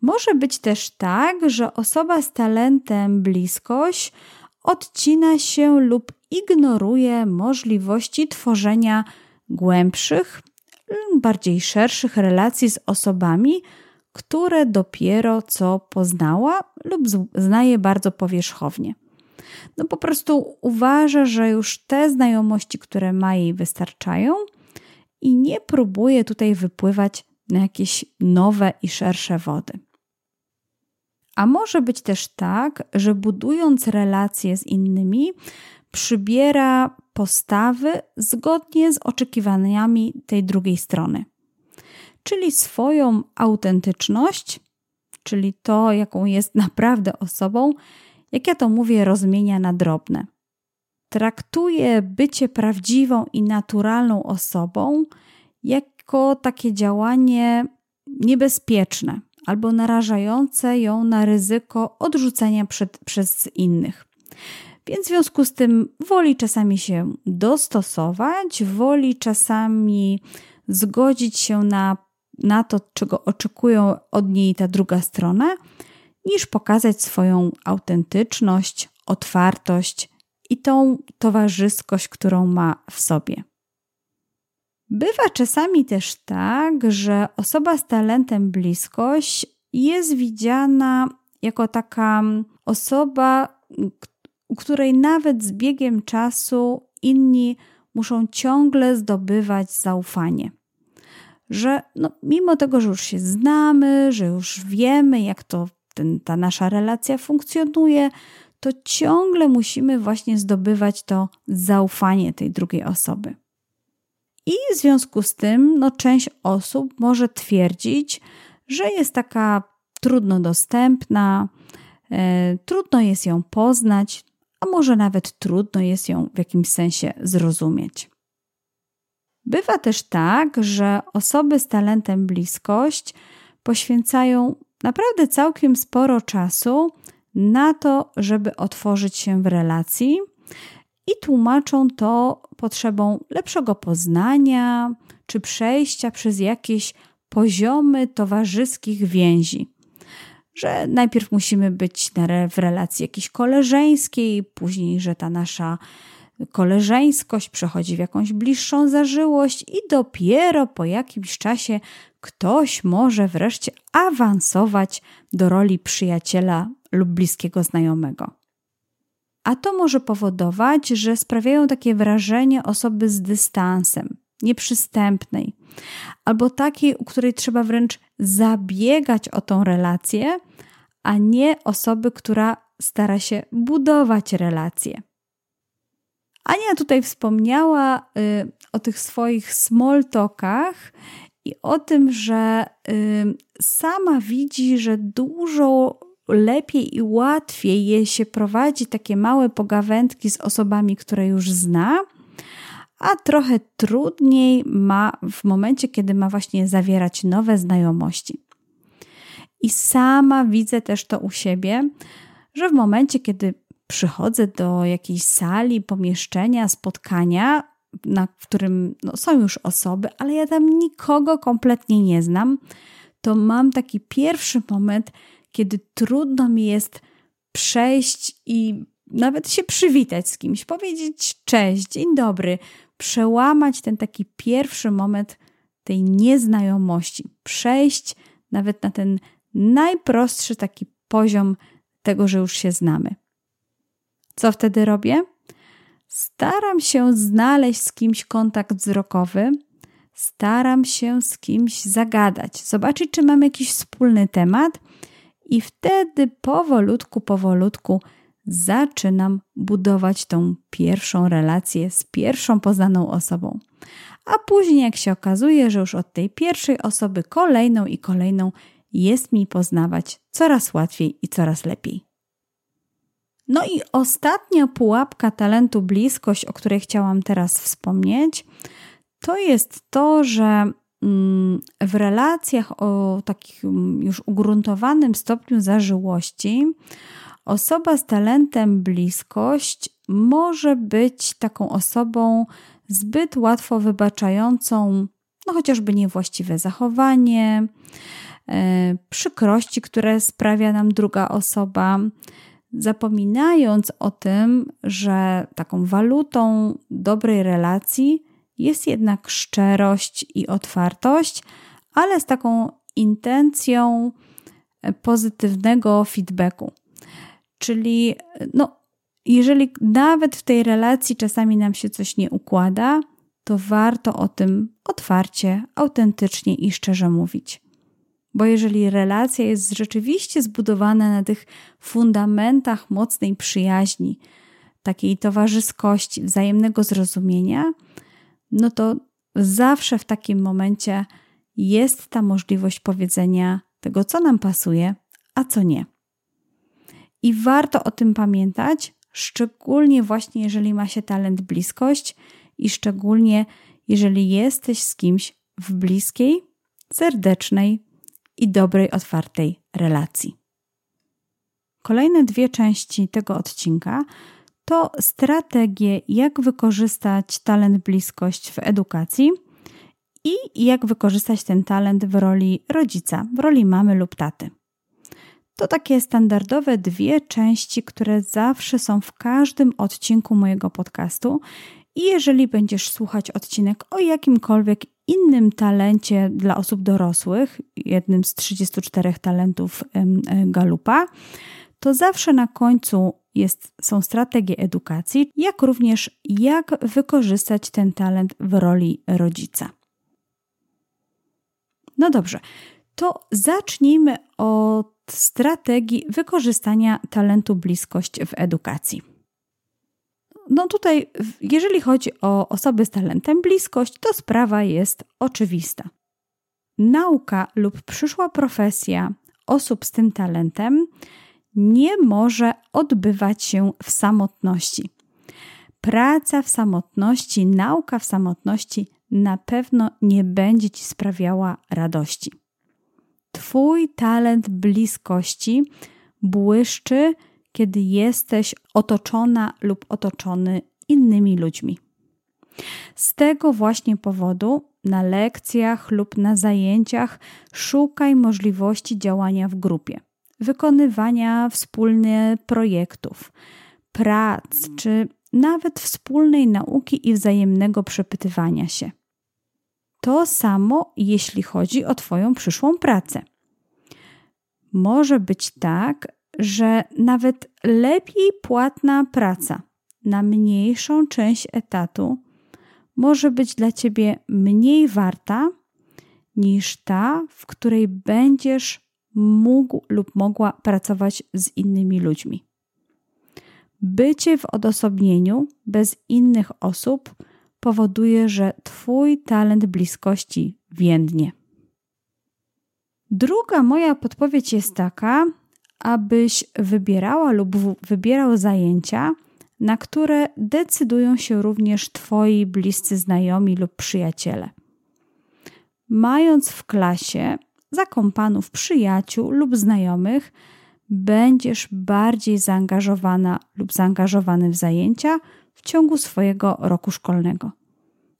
Może być też tak, że osoba z talentem bliskość odcina się lub ignoruje możliwości tworzenia głębszych, bardziej szerszych relacji z osobami, które dopiero co poznała lub znaje bardzo powierzchownie. No po prostu uważa, że już te znajomości, które ma jej wystarczają i nie próbuje tutaj wypływać na jakieś nowe i szersze wody. A może być też tak, że budując relacje z innymi, przybiera postawy zgodnie z oczekiwaniami tej drugiej strony. Czyli swoją autentyczność, czyli to, jaką jest naprawdę osobą, jak ja to mówię, rozmienia na drobne. Traktuje bycie prawdziwą i naturalną osobą jako takie działanie niebezpieczne albo narażające ją na ryzyko odrzucenia przed, przez innych. Więc w związku z tym woli czasami się dostosować, woli czasami zgodzić się na, na to, czego oczekują od niej ta druga strona, niż pokazać swoją autentyczność, otwartość i tą towarzyskość, którą ma w sobie. Bywa czasami też tak, że osoba z talentem bliskość jest widziana jako taka osoba, u której nawet z biegiem czasu inni muszą ciągle zdobywać zaufanie. Że no, mimo tego, że już się znamy, że już wiemy, jak to ten, ta nasza relacja funkcjonuje, to ciągle musimy właśnie zdobywać to zaufanie tej drugiej osoby. I w związku z tym, no, część osób może twierdzić, że jest taka trudno dostępna, e, trudno jest ją poznać, a może nawet trudno jest ją w jakimś sensie zrozumieć. Bywa też tak, że osoby z talentem bliskość poświęcają naprawdę całkiem sporo czasu na to, żeby otworzyć się w relacji i tłumaczą to potrzebą lepszego poznania czy przejścia przez jakieś poziomy towarzyskich więzi. Że najpierw musimy być w relacji jakiejś koleżeńskiej, później, że ta nasza koleżeńskość przechodzi w jakąś bliższą zażyłość i dopiero po jakimś czasie ktoś może wreszcie awansować do roli przyjaciela lub bliskiego znajomego. A to może powodować, że sprawiają takie wrażenie osoby z dystansem, nieprzystępnej, albo takiej, u której trzeba wręcz zabiegać o tą relację, a nie osoby, która stara się budować relacje. Ania tutaj wspomniała y, o tych swoich small talkach i o tym, że y, sama widzi, że dużo lepiej i łatwiej je się prowadzi takie małe pogawędki z osobami, które już zna, a trochę trudniej ma w momencie, kiedy ma właśnie zawierać nowe znajomości. I sama widzę też to u siebie, że w momencie, kiedy przychodzę do jakiejś sali, pomieszczenia, spotkania, na którym no, są już osoby, ale ja tam nikogo kompletnie nie znam, to mam taki pierwszy moment, kiedy trudno mi jest przejść i nawet się przywitać z kimś, powiedzieć cześć, dzień dobry, przełamać ten taki pierwszy moment tej nieznajomości, przejść nawet na ten najprostszy taki poziom tego, że już się znamy. Co wtedy robię? Staram się znaleźć z kimś kontakt wzrokowy, staram się z kimś zagadać, zobaczyć, czy mamy jakiś wspólny temat, i wtedy powolutku, powolutku zaczynam budować tą pierwszą relację z pierwszą poznaną osobą. A później, jak się okazuje, że już od tej pierwszej osoby kolejną i kolejną jest mi poznawać coraz łatwiej i coraz lepiej. No i ostatnia pułapka talentu bliskość, o której chciałam teraz wspomnieć, to jest to, że mm, w relacjach o takim już ugruntowanym stopniu zażyłości osoba z talentem bliskość może być taką osobą zbyt łatwo wybaczającą, no chociażby niewłaściwe zachowanie, e, przykrości, które sprawia nam druga osoba, zapominając o tym, że taką walutą dobrej relacji jest jednak szczerość i otwartość, ale z taką intencją pozytywnego feedbacku. Czyli no, jeżeli nawet w tej relacji czasami nam się coś nie układa, to warto o tym otwarcie, autentycznie i szczerze mówić. Bo jeżeli relacja jest rzeczywiście zbudowana na tych fundamentach mocnej przyjaźni, takiej towarzyskości, wzajemnego zrozumienia, no to zawsze w takim momencie jest ta możliwość powiedzenia tego, co nam pasuje, a co nie. I warto o tym pamiętać, szczególnie właśnie jeżeli ma się talent bliskość i szczególnie jeżeli jesteś z kimś w bliskiej, serdecznej i dobrej, otwartej relacji. Kolejne dwie części tego odcinka to strategie, jak wykorzystać talent bliskość w edukacji i jak wykorzystać ten talent w roli rodzica, w roli mamy lub taty. To takie standardowe dwie części, które zawsze są w każdym odcinku mojego podcastu. I jeżeli będziesz słuchać odcinek o jakimkolwiek innym talencie dla osób dorosłych, jednym z 34 talentów Galupa, to zawsze na końcu jest, są strategie edukacji, jak również jak wykorzystać ten talent w roli rodzica. No dobrze, to zacznijmy od strategii wykorzystania talentu bliskość w edukacji. No tutaj, jeżeli chodzi o osoby z talentem bliskość, to sprawa jest oczywista. Nauka lub przyszła profesja osób z tym talentem nie może odbywać się w samotności. Praca w samotności, nauka w samotności na pewno nie będzie ci sprawiała radości. Twój talent bliskości błyszczy, kiedy jesteś otoczona lub otoczony innymi ludźmi. Z tego właśnie powodu na lekcjach lub na zajęciach szukaj możliwości działania w grupie, wykonywania wspólnych projektów, prac czy nawet wspólnej nauki i wzajemnego przepytywania się. To samo, jeśli chodzi o Twoją przyszłą pracę. Może być tak, że nawet lepiej płatna praca na mniejszą część etatu może być dla Ciebie mniej warta niż ta, w której będziesz mógł lub mogła pracować z innymi ludźmi. Bycie w odosobnieniu bez innych osób powoduje, że Twój talent bliskości więdnie. Druga moja podpowiedź jest taka, abyś wybierała lub wybierał zajęcia, na które decydują się również Twoi bliscy znajomi lub przyjaciele. Mając w klasie zakompanów przyjaciół lub znajomych, będziesz bardziej zaangażowana lub zaangażowany w zajęcia w ciągu swojego roku szkolnego.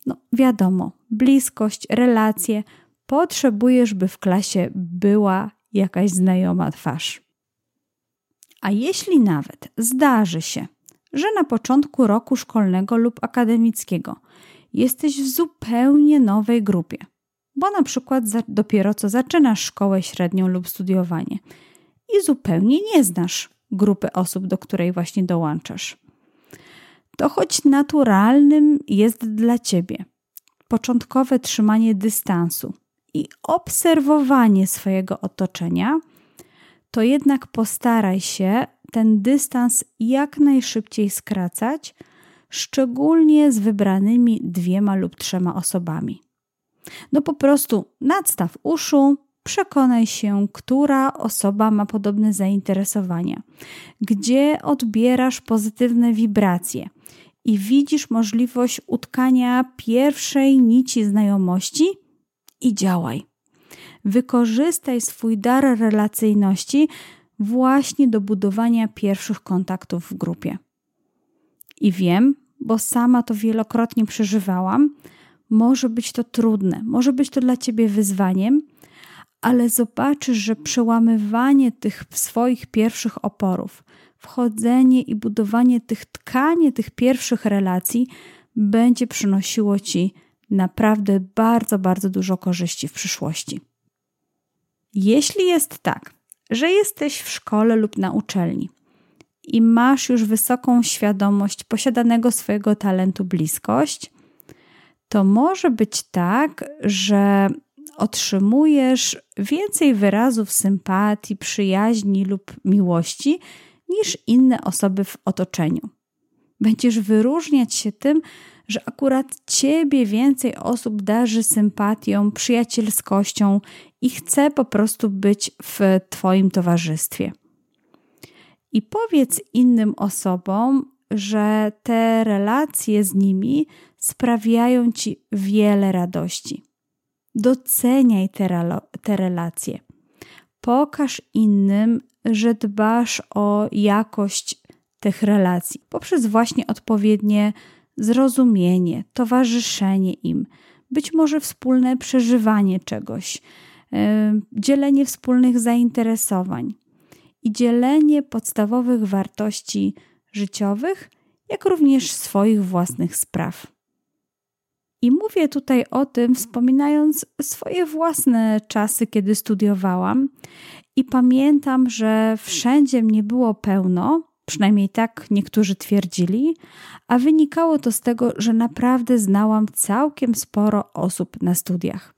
No, wiadomo, bliskość, relacje potrzebujesz, by w klasie była jakaś znajoma twarz. A jeśli nawet zdarzy się, że na początku roku szkolnego lub akademickiego jesteś w zupełnie nowej grupie, bo na przykład dopiero co zaczynasz szkołę średnią lub studiowanie i zupełnie nie znasz grupy osób, do której właśnie dołączasz. To choć naturalnym jest dla ciebie początkowe trzymanie dystansu i obserwowanie swojego otoczenia, to jednak postaraj się ten dystans jak najszybciej skracać, szczególnie z wybranymi dwiema lub trzema osobami. No po prostu nadstaw uszu, przekonaj się, która osoba ma podobne zainteresowania, gdzie odbierasz pozytywne wibracje i widzisz możliwość utkania pierwszej nici znajomości i działaj. Wykorzystaj swój dar relacyjności właśnie do budowania pierwszych kontaktów w grupie. I wiem, bo sama to wielokrotnie przeżywałam, może być to trudne, może być to dla ciebie wyzwaniem, ale zobaczysz, że przełamywanie tych swoich pierwszych oporów, wchodzenie i budowanie tych tkani, tych pierwszych relacji będzie przynosiło ci naprawdę bardzo, bardzo dużo korzyści w przyszłości. Jeśli jest tak, że jesteś w szkole lub na uczelni i masz już wysoką świadomość posiadanego swojego talentu bliskość, to może być tak, że otrzymujesz więcej wyrazów sympatii, przyjaźni lub miłości niż inne osoby w otoczeniu. Będziesz wyróżniać się tym, że akurat ciebie więcej osób darzy sympatią, przyjacielskością i chce po prostu być w Twoim towarzystwie. I powiedz innym osobom, że te relacje z nimi sprawiają Ci wiele radości. Doceniaj te, te relacje. Pokaż innym, że dbasz o jakość tych relacji poprzez właśnie odpowiednie zrozumienie, towarzyszenie im, być może wspólne przeżywanie czegoś, yy, dzielenie wspólnych zainteresowań i dzielenie podstawowych wartości życiowych, jak również swoich własnych spraw. I mówię tutaj o tym, wspominając swoje własne czasy, kiedy studiowałam, i pamiętam, że wszędzie mnie było pełno, przynajmniej tak niektórzy twierdzili, a wynikało to z tego, że naprawdę znałam całkiem sporo osób na studiach.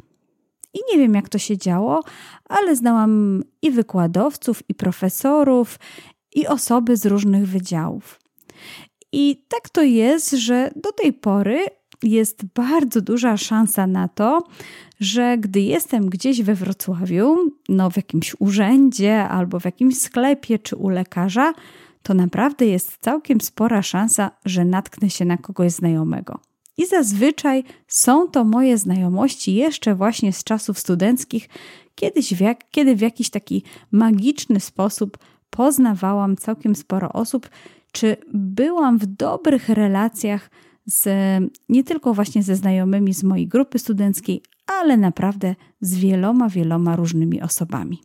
I nie wiem, jak to się działo, ale znałam i wykładowców, i profesorów, i osoby z różnych wydziałów. I tak to jest, że do tej pory jest bardzo duża szansa na to, że gdy jestem gdzieś we Wrocławiu, no w jakimś urzędzie albo w jakimś sklepie czy u lekarza, to naprawdę jest całkiem spora szansa, że natknę się na kogoś znajomego. I zazwyczaj są to moje znajomości jeszcze właśnie z czasów studenckich, kiedyś w jak, kiedy w jakiś taki magiczny sposób poznawałam całkiem sporo osób, czy byłam w dobrych relacjach z, nie tylko właśnie ze znajomymi z mojej grupy studenckiej, ale naprawdę z wieloma, wieloma różnymi osobami.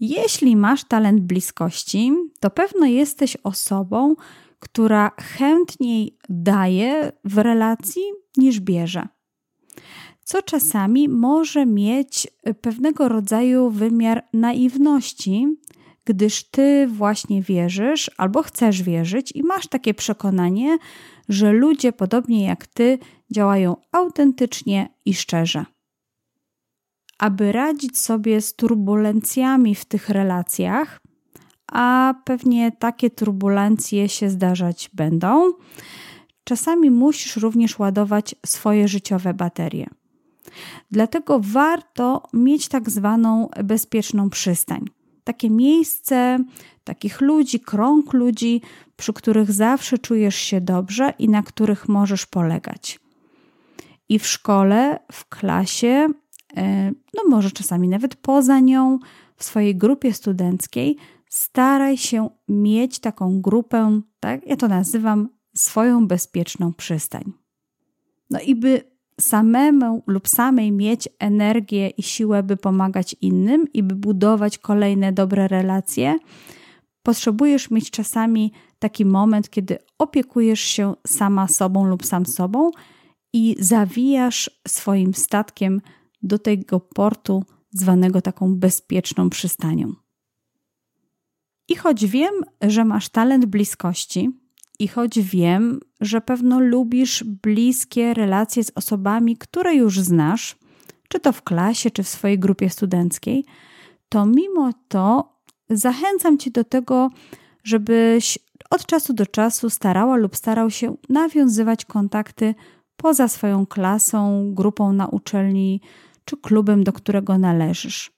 Jeśli masz talent bliskości, to pewno jesteś osobą, która chętniej daje w relacji niż bierze. Co czasami może mieć pewnego rodzaju wymiar naiwności, gdyż ty właśnie wierzysz albo chcesz wierzyć i masz takie przekonanie, że ludzie podobnie jak ty działają autentycznie i szczerze. Aby radzić sobie z turbulencjami w tych relacjach, a pewnie takie turbulencje się zdarzać będą, czasami musisz również ładować swoje życiowe baterie. Dlatego warto mieć tak zwaną bezpieczną przystań takie miejsce, takich ludzi, krąg ludzi, przy których zawsze czujesz się dobrze i na których możesz polegać. I w szkole, w klasie, no może czasami nawet poza nią, w swojej grupie studenckiej, staraj się mieć taką grupę, tak ja to nazywam, swoją bezpieczną przystań. No i by samemu lub samej mieć energię i siłę, by pomagać innym i by budować kolejne dobre relacje, potrzebujesz mieć czasami taki moment, kiedy opiekujesz się sama sobą lub sam sobą i zawijasz swoim statkiem do tego portu, zwanego taką bezpieczną przystanią. I choć wiem, że masz talent bliskości, i choć wiem, że pewno lubisz bliskie relacje z osobami, które już znasz, czy to w klasie, czy w swojej grupie studenckiej, to mimo to zachęcam Cię do tego, żebyś od czasu do czasu starała lub starał się nawiązywać kontakty poza swoją klasą, grupą na uczelni czy klubem, do którego należysz.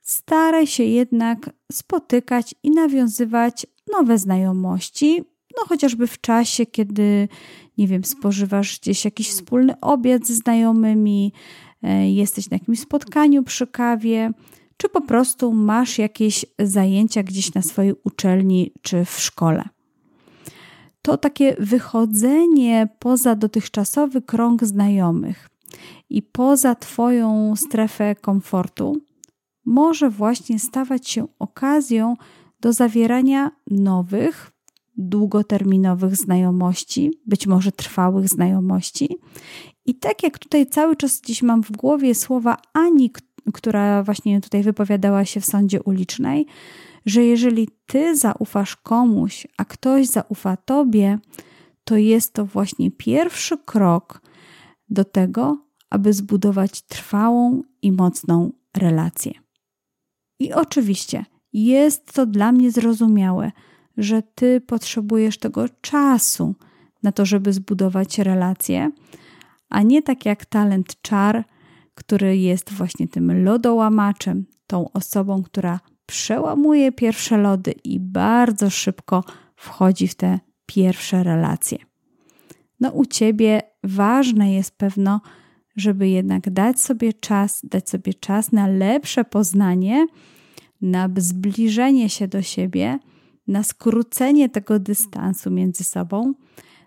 Staraj się jednak spotykać i nawiązywać nowe znajomości, no chociażby w czasie, kiedy, nie wiem, spożywasz gdzieś jakiś wspólny obiad z znajomymi, e, jesteś na jakimś spotkaniu przy kawie, czy po prostu masz jakieś zajęcia gdzieś na swojej uczelni czy w szkole. To takie wychodzenie poza dotychczasowy krąg znajomych i poza Twoją strefę komfortu może właśnie stawać się okazją do zawierania nowych, długoterminowych znajomości, być może trwałych znajomości. I tak jak tutaj cały czas dziś mam w głowie słowa Ani, która właśnie tutaj wypowiadała się w sądzie ulicznej, że jeżeli ty zaufasz komuś, a ktoś zaufa tobie, to jest to właśnie pierwszy krok do tego, aby zbudować trwałą i mocną relację. I oczywiście jest to dla mnie zrozumiałe, że ty potrzebujesz tego czasu na to, żeby zbudować relacje, a nie tak jak talent czar, który jest właśnie tym lodołamaczem, tą osobą, która przełamuje pierwsze lody i bardzo szybko wchodzi w te pierwsze relacje. No, u ciebie ważne jest pewno, żeby jednak dać sobie czas, dać sobie czas na lepsze poznanie, na zbliżenie się do siebie, na skrócenie tego dystansu między sobą,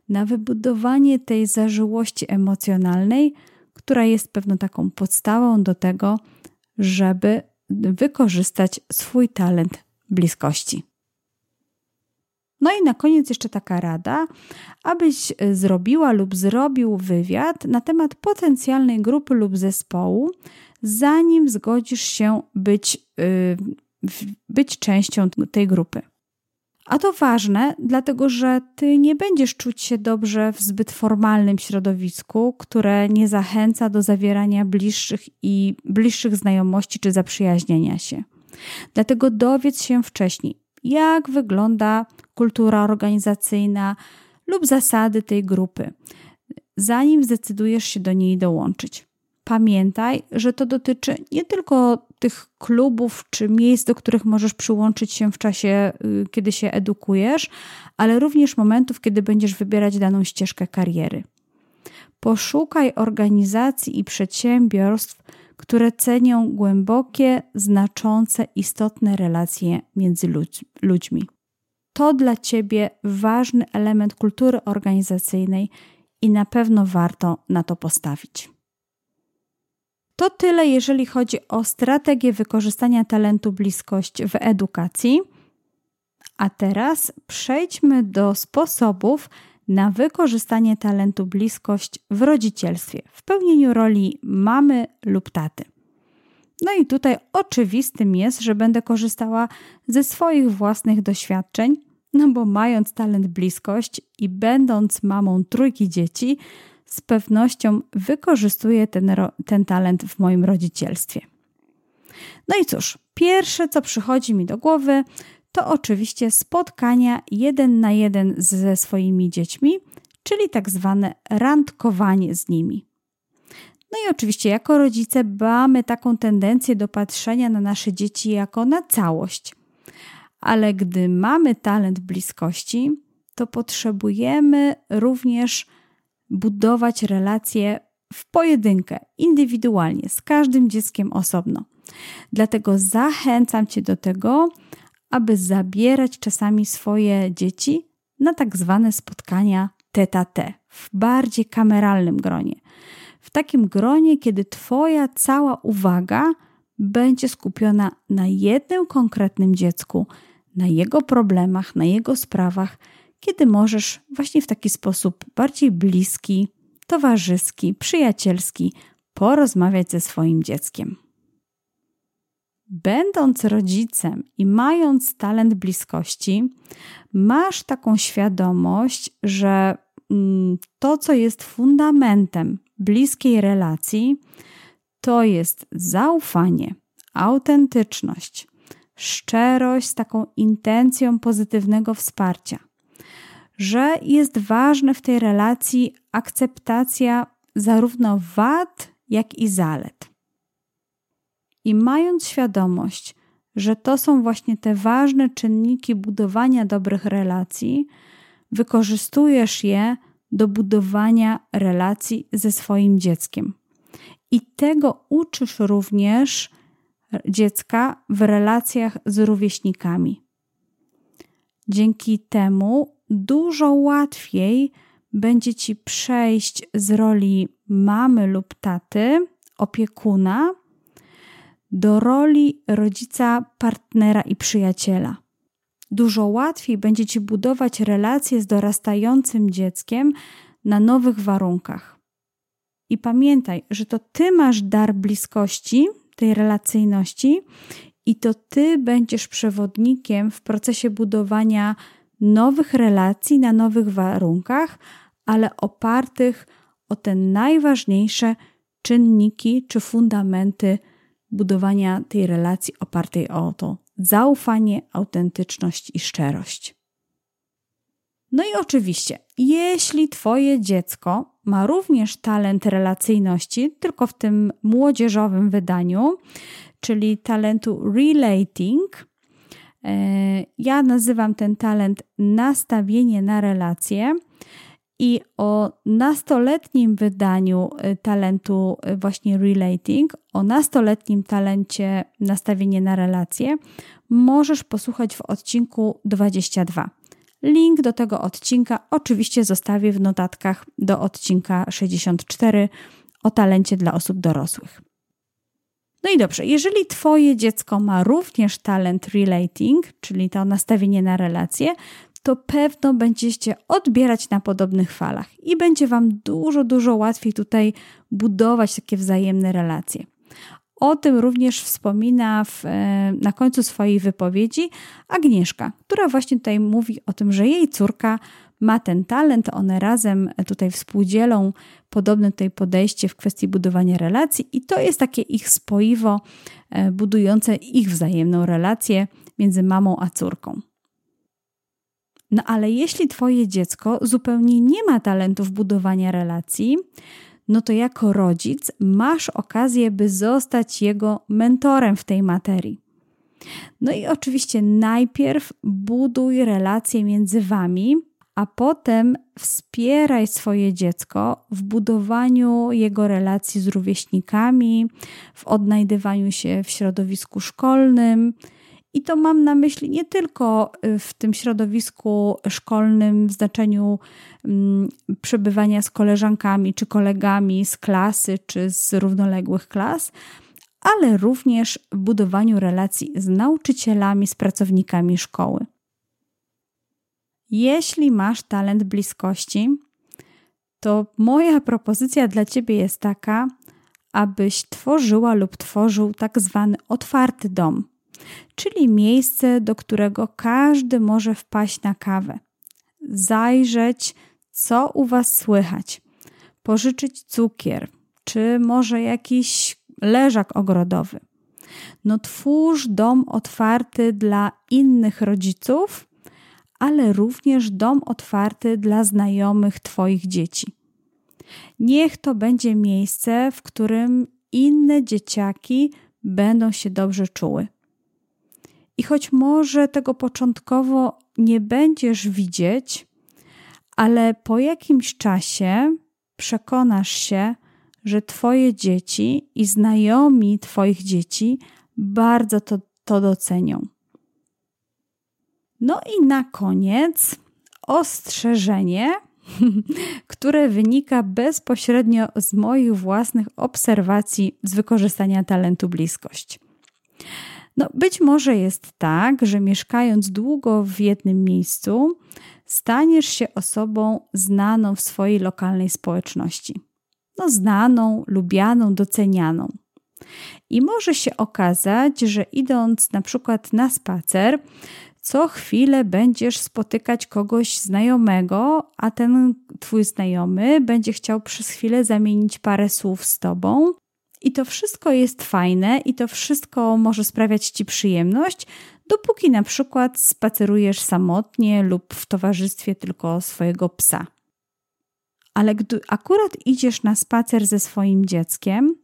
na wybudowanie tej zażyłości emocjonalnej, która jest pewną taką podstawą do tego, żeby wykorzystać swój talent bliskości. No i na koniec jeszcze taka rada, abyś zrobiła lub zrobił wywiad na temat potencjalnej grupy lub zespołu, zanim zgodzisz się być, yy, być częścią tej grupy. A to ważne, dlatego że ty nie będziesz czuć się dobrze w zbyt formalnym środowisku, które nie zachęca do zawierania bliższych i bliższych znajomości czy zaprzyjaźnienia się. Dlatego dowiedz się wcześniej, jak wygląda kultura organizacyjna lub zasady tej grupy, zanim zdecydujesz się do niej dołączyć. Pamiętaj, że to dotyczy nie tylko tych klubów czy miejsc, do których możesz przyłączyć się w czasie, y, kiedy się edukujesz, ale również momentów, kiedy będziesz wybierać daną ścieżkę kariery. Poszukaj organizacji i przedsiębiorstw, które cenią głębokie, znaczące, istotne relacje między ludźmi. To dla Ciebie ważny element kultury organizacyjnej i na pewno warto na to postawić. To tyle, jeżeli chodzi o strategię wykorzystania talentu bliskość w edukacji. A teraz przejdźmy do sposobów na wykorzystanie talentu bliskość w rodzicielstwie, w pełnieniu roli mamy lub taty. No i tutaj oczywistym jest, że będę korzystała ze swoich własnych doświadczeń, no bo mając talent bliskość i będąc mamą trójki dzieci, z pewnością wykorzystuję ten, ten talent w moim rodzicielstwie. No i cóż, pierwsze co przychodzi mi do głowy, to oczywiście spotkania jeden na jeden ze swoimi dziećmi, czyli tak zwane randkowanie z nimi. No i oczywiście, jako rodzice, mamy taką tendencję do patrzenia na nasze dzieci jako na całość. Ale gdy mamy talent bliskości, to potrzebujemy również budować relacje w pojedynkę, indywidualnie, z każdym dzieckiem osobno. Dlatego zachęcam Cię do tego, aby zabierać czasami swoje dzieci na tak zwane spotkania tete w bardziej kameralnym gronie. W takim gronie, kiedy Twoja cała uwaga będzie skupiona na jednym konkretnym dziecku, na jego problemach, na jego sprawach kiedy możesz właśnie w taki sposób bardziej bliski, towarzyski, przyjacielski porozmawiać ze swoim dzieckiem. Będąc rodzicem i mając talent bliskości, masz taką świadomość, że mm, to, co jest fundamentem bliskiej relacji, to jest zaufanie, autentyczność, szczerość z taką intencją pozytywnego wsparcia, że jest ważne w tej relacji akceptacja zarówno wad, jak i zalet. I mając świadomość, że to są właśnie te ważne czynniki budowania dobrych relacji, wykorzystujesz je do budowania relacji ze swoim dzieckiem. I tego uczysz również dziecka w relacjach z rówieśnikami. Dzięki temu dużo łatwiej będzie ci przejść z roli mamy lub taty, opiekuna, do roli rodzica, partnera i przyjaciela. Dużo łatwiej będzie ci budować relacje z dorastającym dzieckiem na nowych warunkach. I pamiętaj, że to ty masz dar bliskości, tej relacyjności, i to ty będziesz przewodnikiem w procesie budowania nowych relacji na nowych warunkach, ale opartych o te najważniejsze czynniki czy fundamenty budowania tej relacji opartej o to zaufanie, autentyczność i szczerość. No i oczywiście, jeśli Twoje dziecko ma również talent relacyjności, tylko w tym młodzieżowym wydaniu, czyli talentu relating, e, ja nazywam ten talent nastawienie na relacje i o nastoletnim wydaniu y, talentu y, właśnie relating, o nastoletnim talencie nastawienie na relacje, możesz posłuchać w odcinku 22. Link do tego odcinka oczywiście zostawię w notatkach do odcinka 64 o talencie dla osób dorosłych. No i dobrze, jeżeli Twoje dziecko ma również talent relating, czyli to nastawienie na relacje, to pewno będziecie odbierać na podobnych falach i będzie Wam dużo, dużo łatwiej tutaj budować takie wzajemne relacje. O tym również wspomina w, e, na końcu swojej wypowiedzi Agnieszka, która właśnie tutaj mówi o tym, że jej córka ma ten talent, one razem tutaj współdzielą podobne tutaj podejście w kwestii budowania relacji i to jest takie ich spoiwo e, budujące ich wzajemną relację między mamą a córką. No ale jeśli Twoje dziecko zupełnie nie ma talentów budowania relacji, no to jako rodzic masz okazję, by zostać jego mentorem w tej materii. No i oczywiście najpierw buduj relacje między Wami, a potem wspieraj swoje dziecko w budowaniu jego relacji z rówieśnikami, w odnajdywaniu się w środowisku szkolnym i to mam na myśli nie tylko y, w tym środowisku szkolnym w znaczeniu mm, przebywania z koleżankami czy kolegami z klasy czy z równoległych klas, ale również w budowaniu relacji z nauczycielami, z pracownikami szkoły. Jeśli masz talent bliskości, to moja propozycja dla Ciebie jest taka, abyś tworzyła lub tworzył tak zwany otwarty dom czyli miejsce, do którego każdy może wpaść na kawę, zajrzeć, co u Was słychać, pożyczyć cukier, czy może jakiś leżak ogrodowy. No, twórz dom otwarty dla innych rodziców, ale również dom otwarty dla znajomych Twoich dzieci. Niech to będzie miejsce, w którym inne dzieciaki będą się dobrze czuły. I choć może tego początkowo nie będziesz widzieć, ale po jakimś czasie przekonasz się, że Twoje dzieci i znajomi Twoich dzieci bardzo to, to docenią. No i na koniec ostrzeżenie, które wynika bezpośrednio z moich własnych obserwacji z wykorzystania talentu bliskość. No, być może jest tak, że mieszkając długo w jednym miejscu, staniesz się osobą znaną w swojej lokalnej społeczności. No, znaną, lubianą, docenianą. I może się okazać, że idąc na przykład na spacer, co chwilę będziesz spotykać kogoś znajomego, a ten twój znajomy będzie chciał przez chwilę zamienić parę słów z tobą, I to wszystko jest fajne i to wszystko może sprawiać Ci przyjemność, dopóki na przykład spacerujesz samotnie lub w towarzystwie tylko swojego psa. Ale gdy akurat idziesz na spacer ze swoim dzieckiem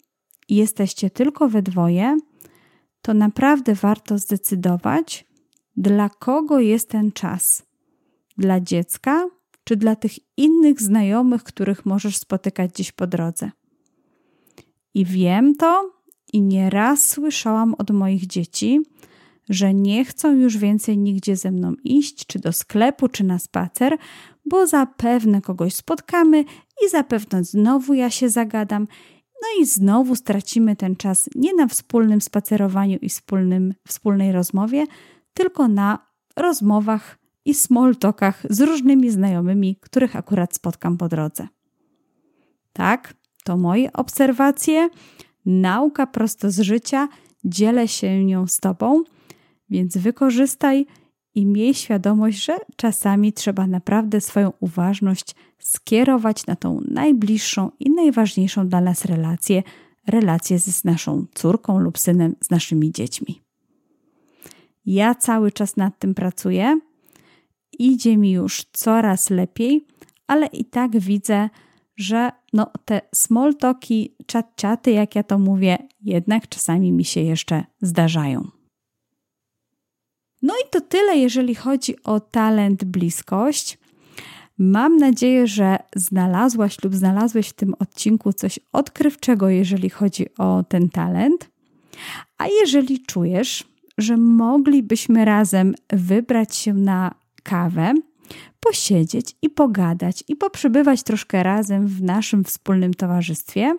i jesteście tylko we dwoje, to naprawdę warto zdecydować, dla kogo jest ten czas. Dla dziecka czy dla tych innych znajomych, których możesz spotykać gdzieś po drodze. I wiem to i nieraz słyszałam od moich dzieci, że nie chcą już więcej nigdzie ze mną iść, czy do sklepu, czy na spacer, bo zapewne kogoś spotkamy i zapewne znowu ja się zagadam, no i znowu stracimy ten czas nie na wspólnym spacerowaniu i wspólnym, wspólnej rozmowie, tylko na rozmowach i small talkach z różnymi znajomymi, których akurat spotkam po drodze. Tak, to moje obserwacje, nauka prosto z życia, dzielę się nią z Tobą, więc wykorzystaj i miej świadomość, że czasami trzeba naprawdę swoją uważność skierować na tą najbliższą i najważniejszą dla nas relację relację z naszą córką lub synem, z naszymi dziećmi. Ja cały czas nad tym pracuję. Idzie mi już coraz lepiej, ale i tak widzę, że no, te small talki, chat-chaty, jak ja to mówię, jednak czasami mi się jeszcze zdarzają. No i to tyle, jeżeli chodzi o talent bliskość. Mam nadzieję, że znalazłaś lub znalazłeś w tym odcinku coś odkrywczego, jeżeli chodzi o ten talent. A jeżeli czujesz, że moglibyśmy razem wybrać się na kawę, posiedzieć i pogadać i poprzebywać troszkę razem w naszym wspólnym towarzystwie,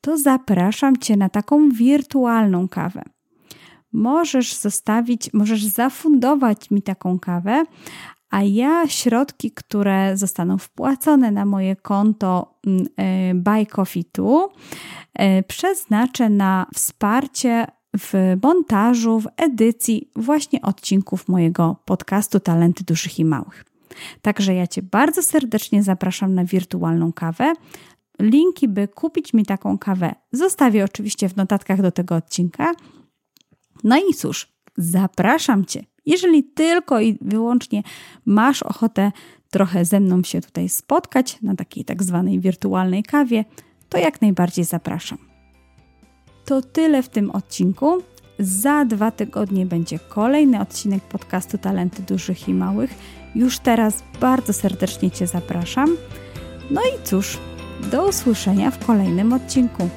to zapraszam Cię na taką wirtualną kawę. Możesz zostawić, możesz zafundować mi taką kawę, a ja środki, które zostaną wpłacone na moje konto mm, e, Buy Coffee Tu, e, przeznaczę na wsparcie w montażu, w edycji właśnie odcinków mojego podcastu Talenty Dużych i Małych. Także ja Cię bardzo serdecznie zapraszam na wirtualną kawę. Linki, by kupić mi taką kawę, zostawię oczywiście w notatkach do tego odcinka. No i cóż, zapraszam Cię. Jeżeli tylko i wyłącznie masz ochotę trochę ze mną się tutaj spotkać na takiej tak zwanej wirtualnej kawie, to jak najbardziej zapraszam. To tyle w tym odcinku. Za dwa tygodnie będzie kolejny odcinek podcastu Talenty Dużych i Małych. Już teraz bardzo serdecznie Cię zapraszam. No i cóż, do usłyszenia w kolejnym odcinku.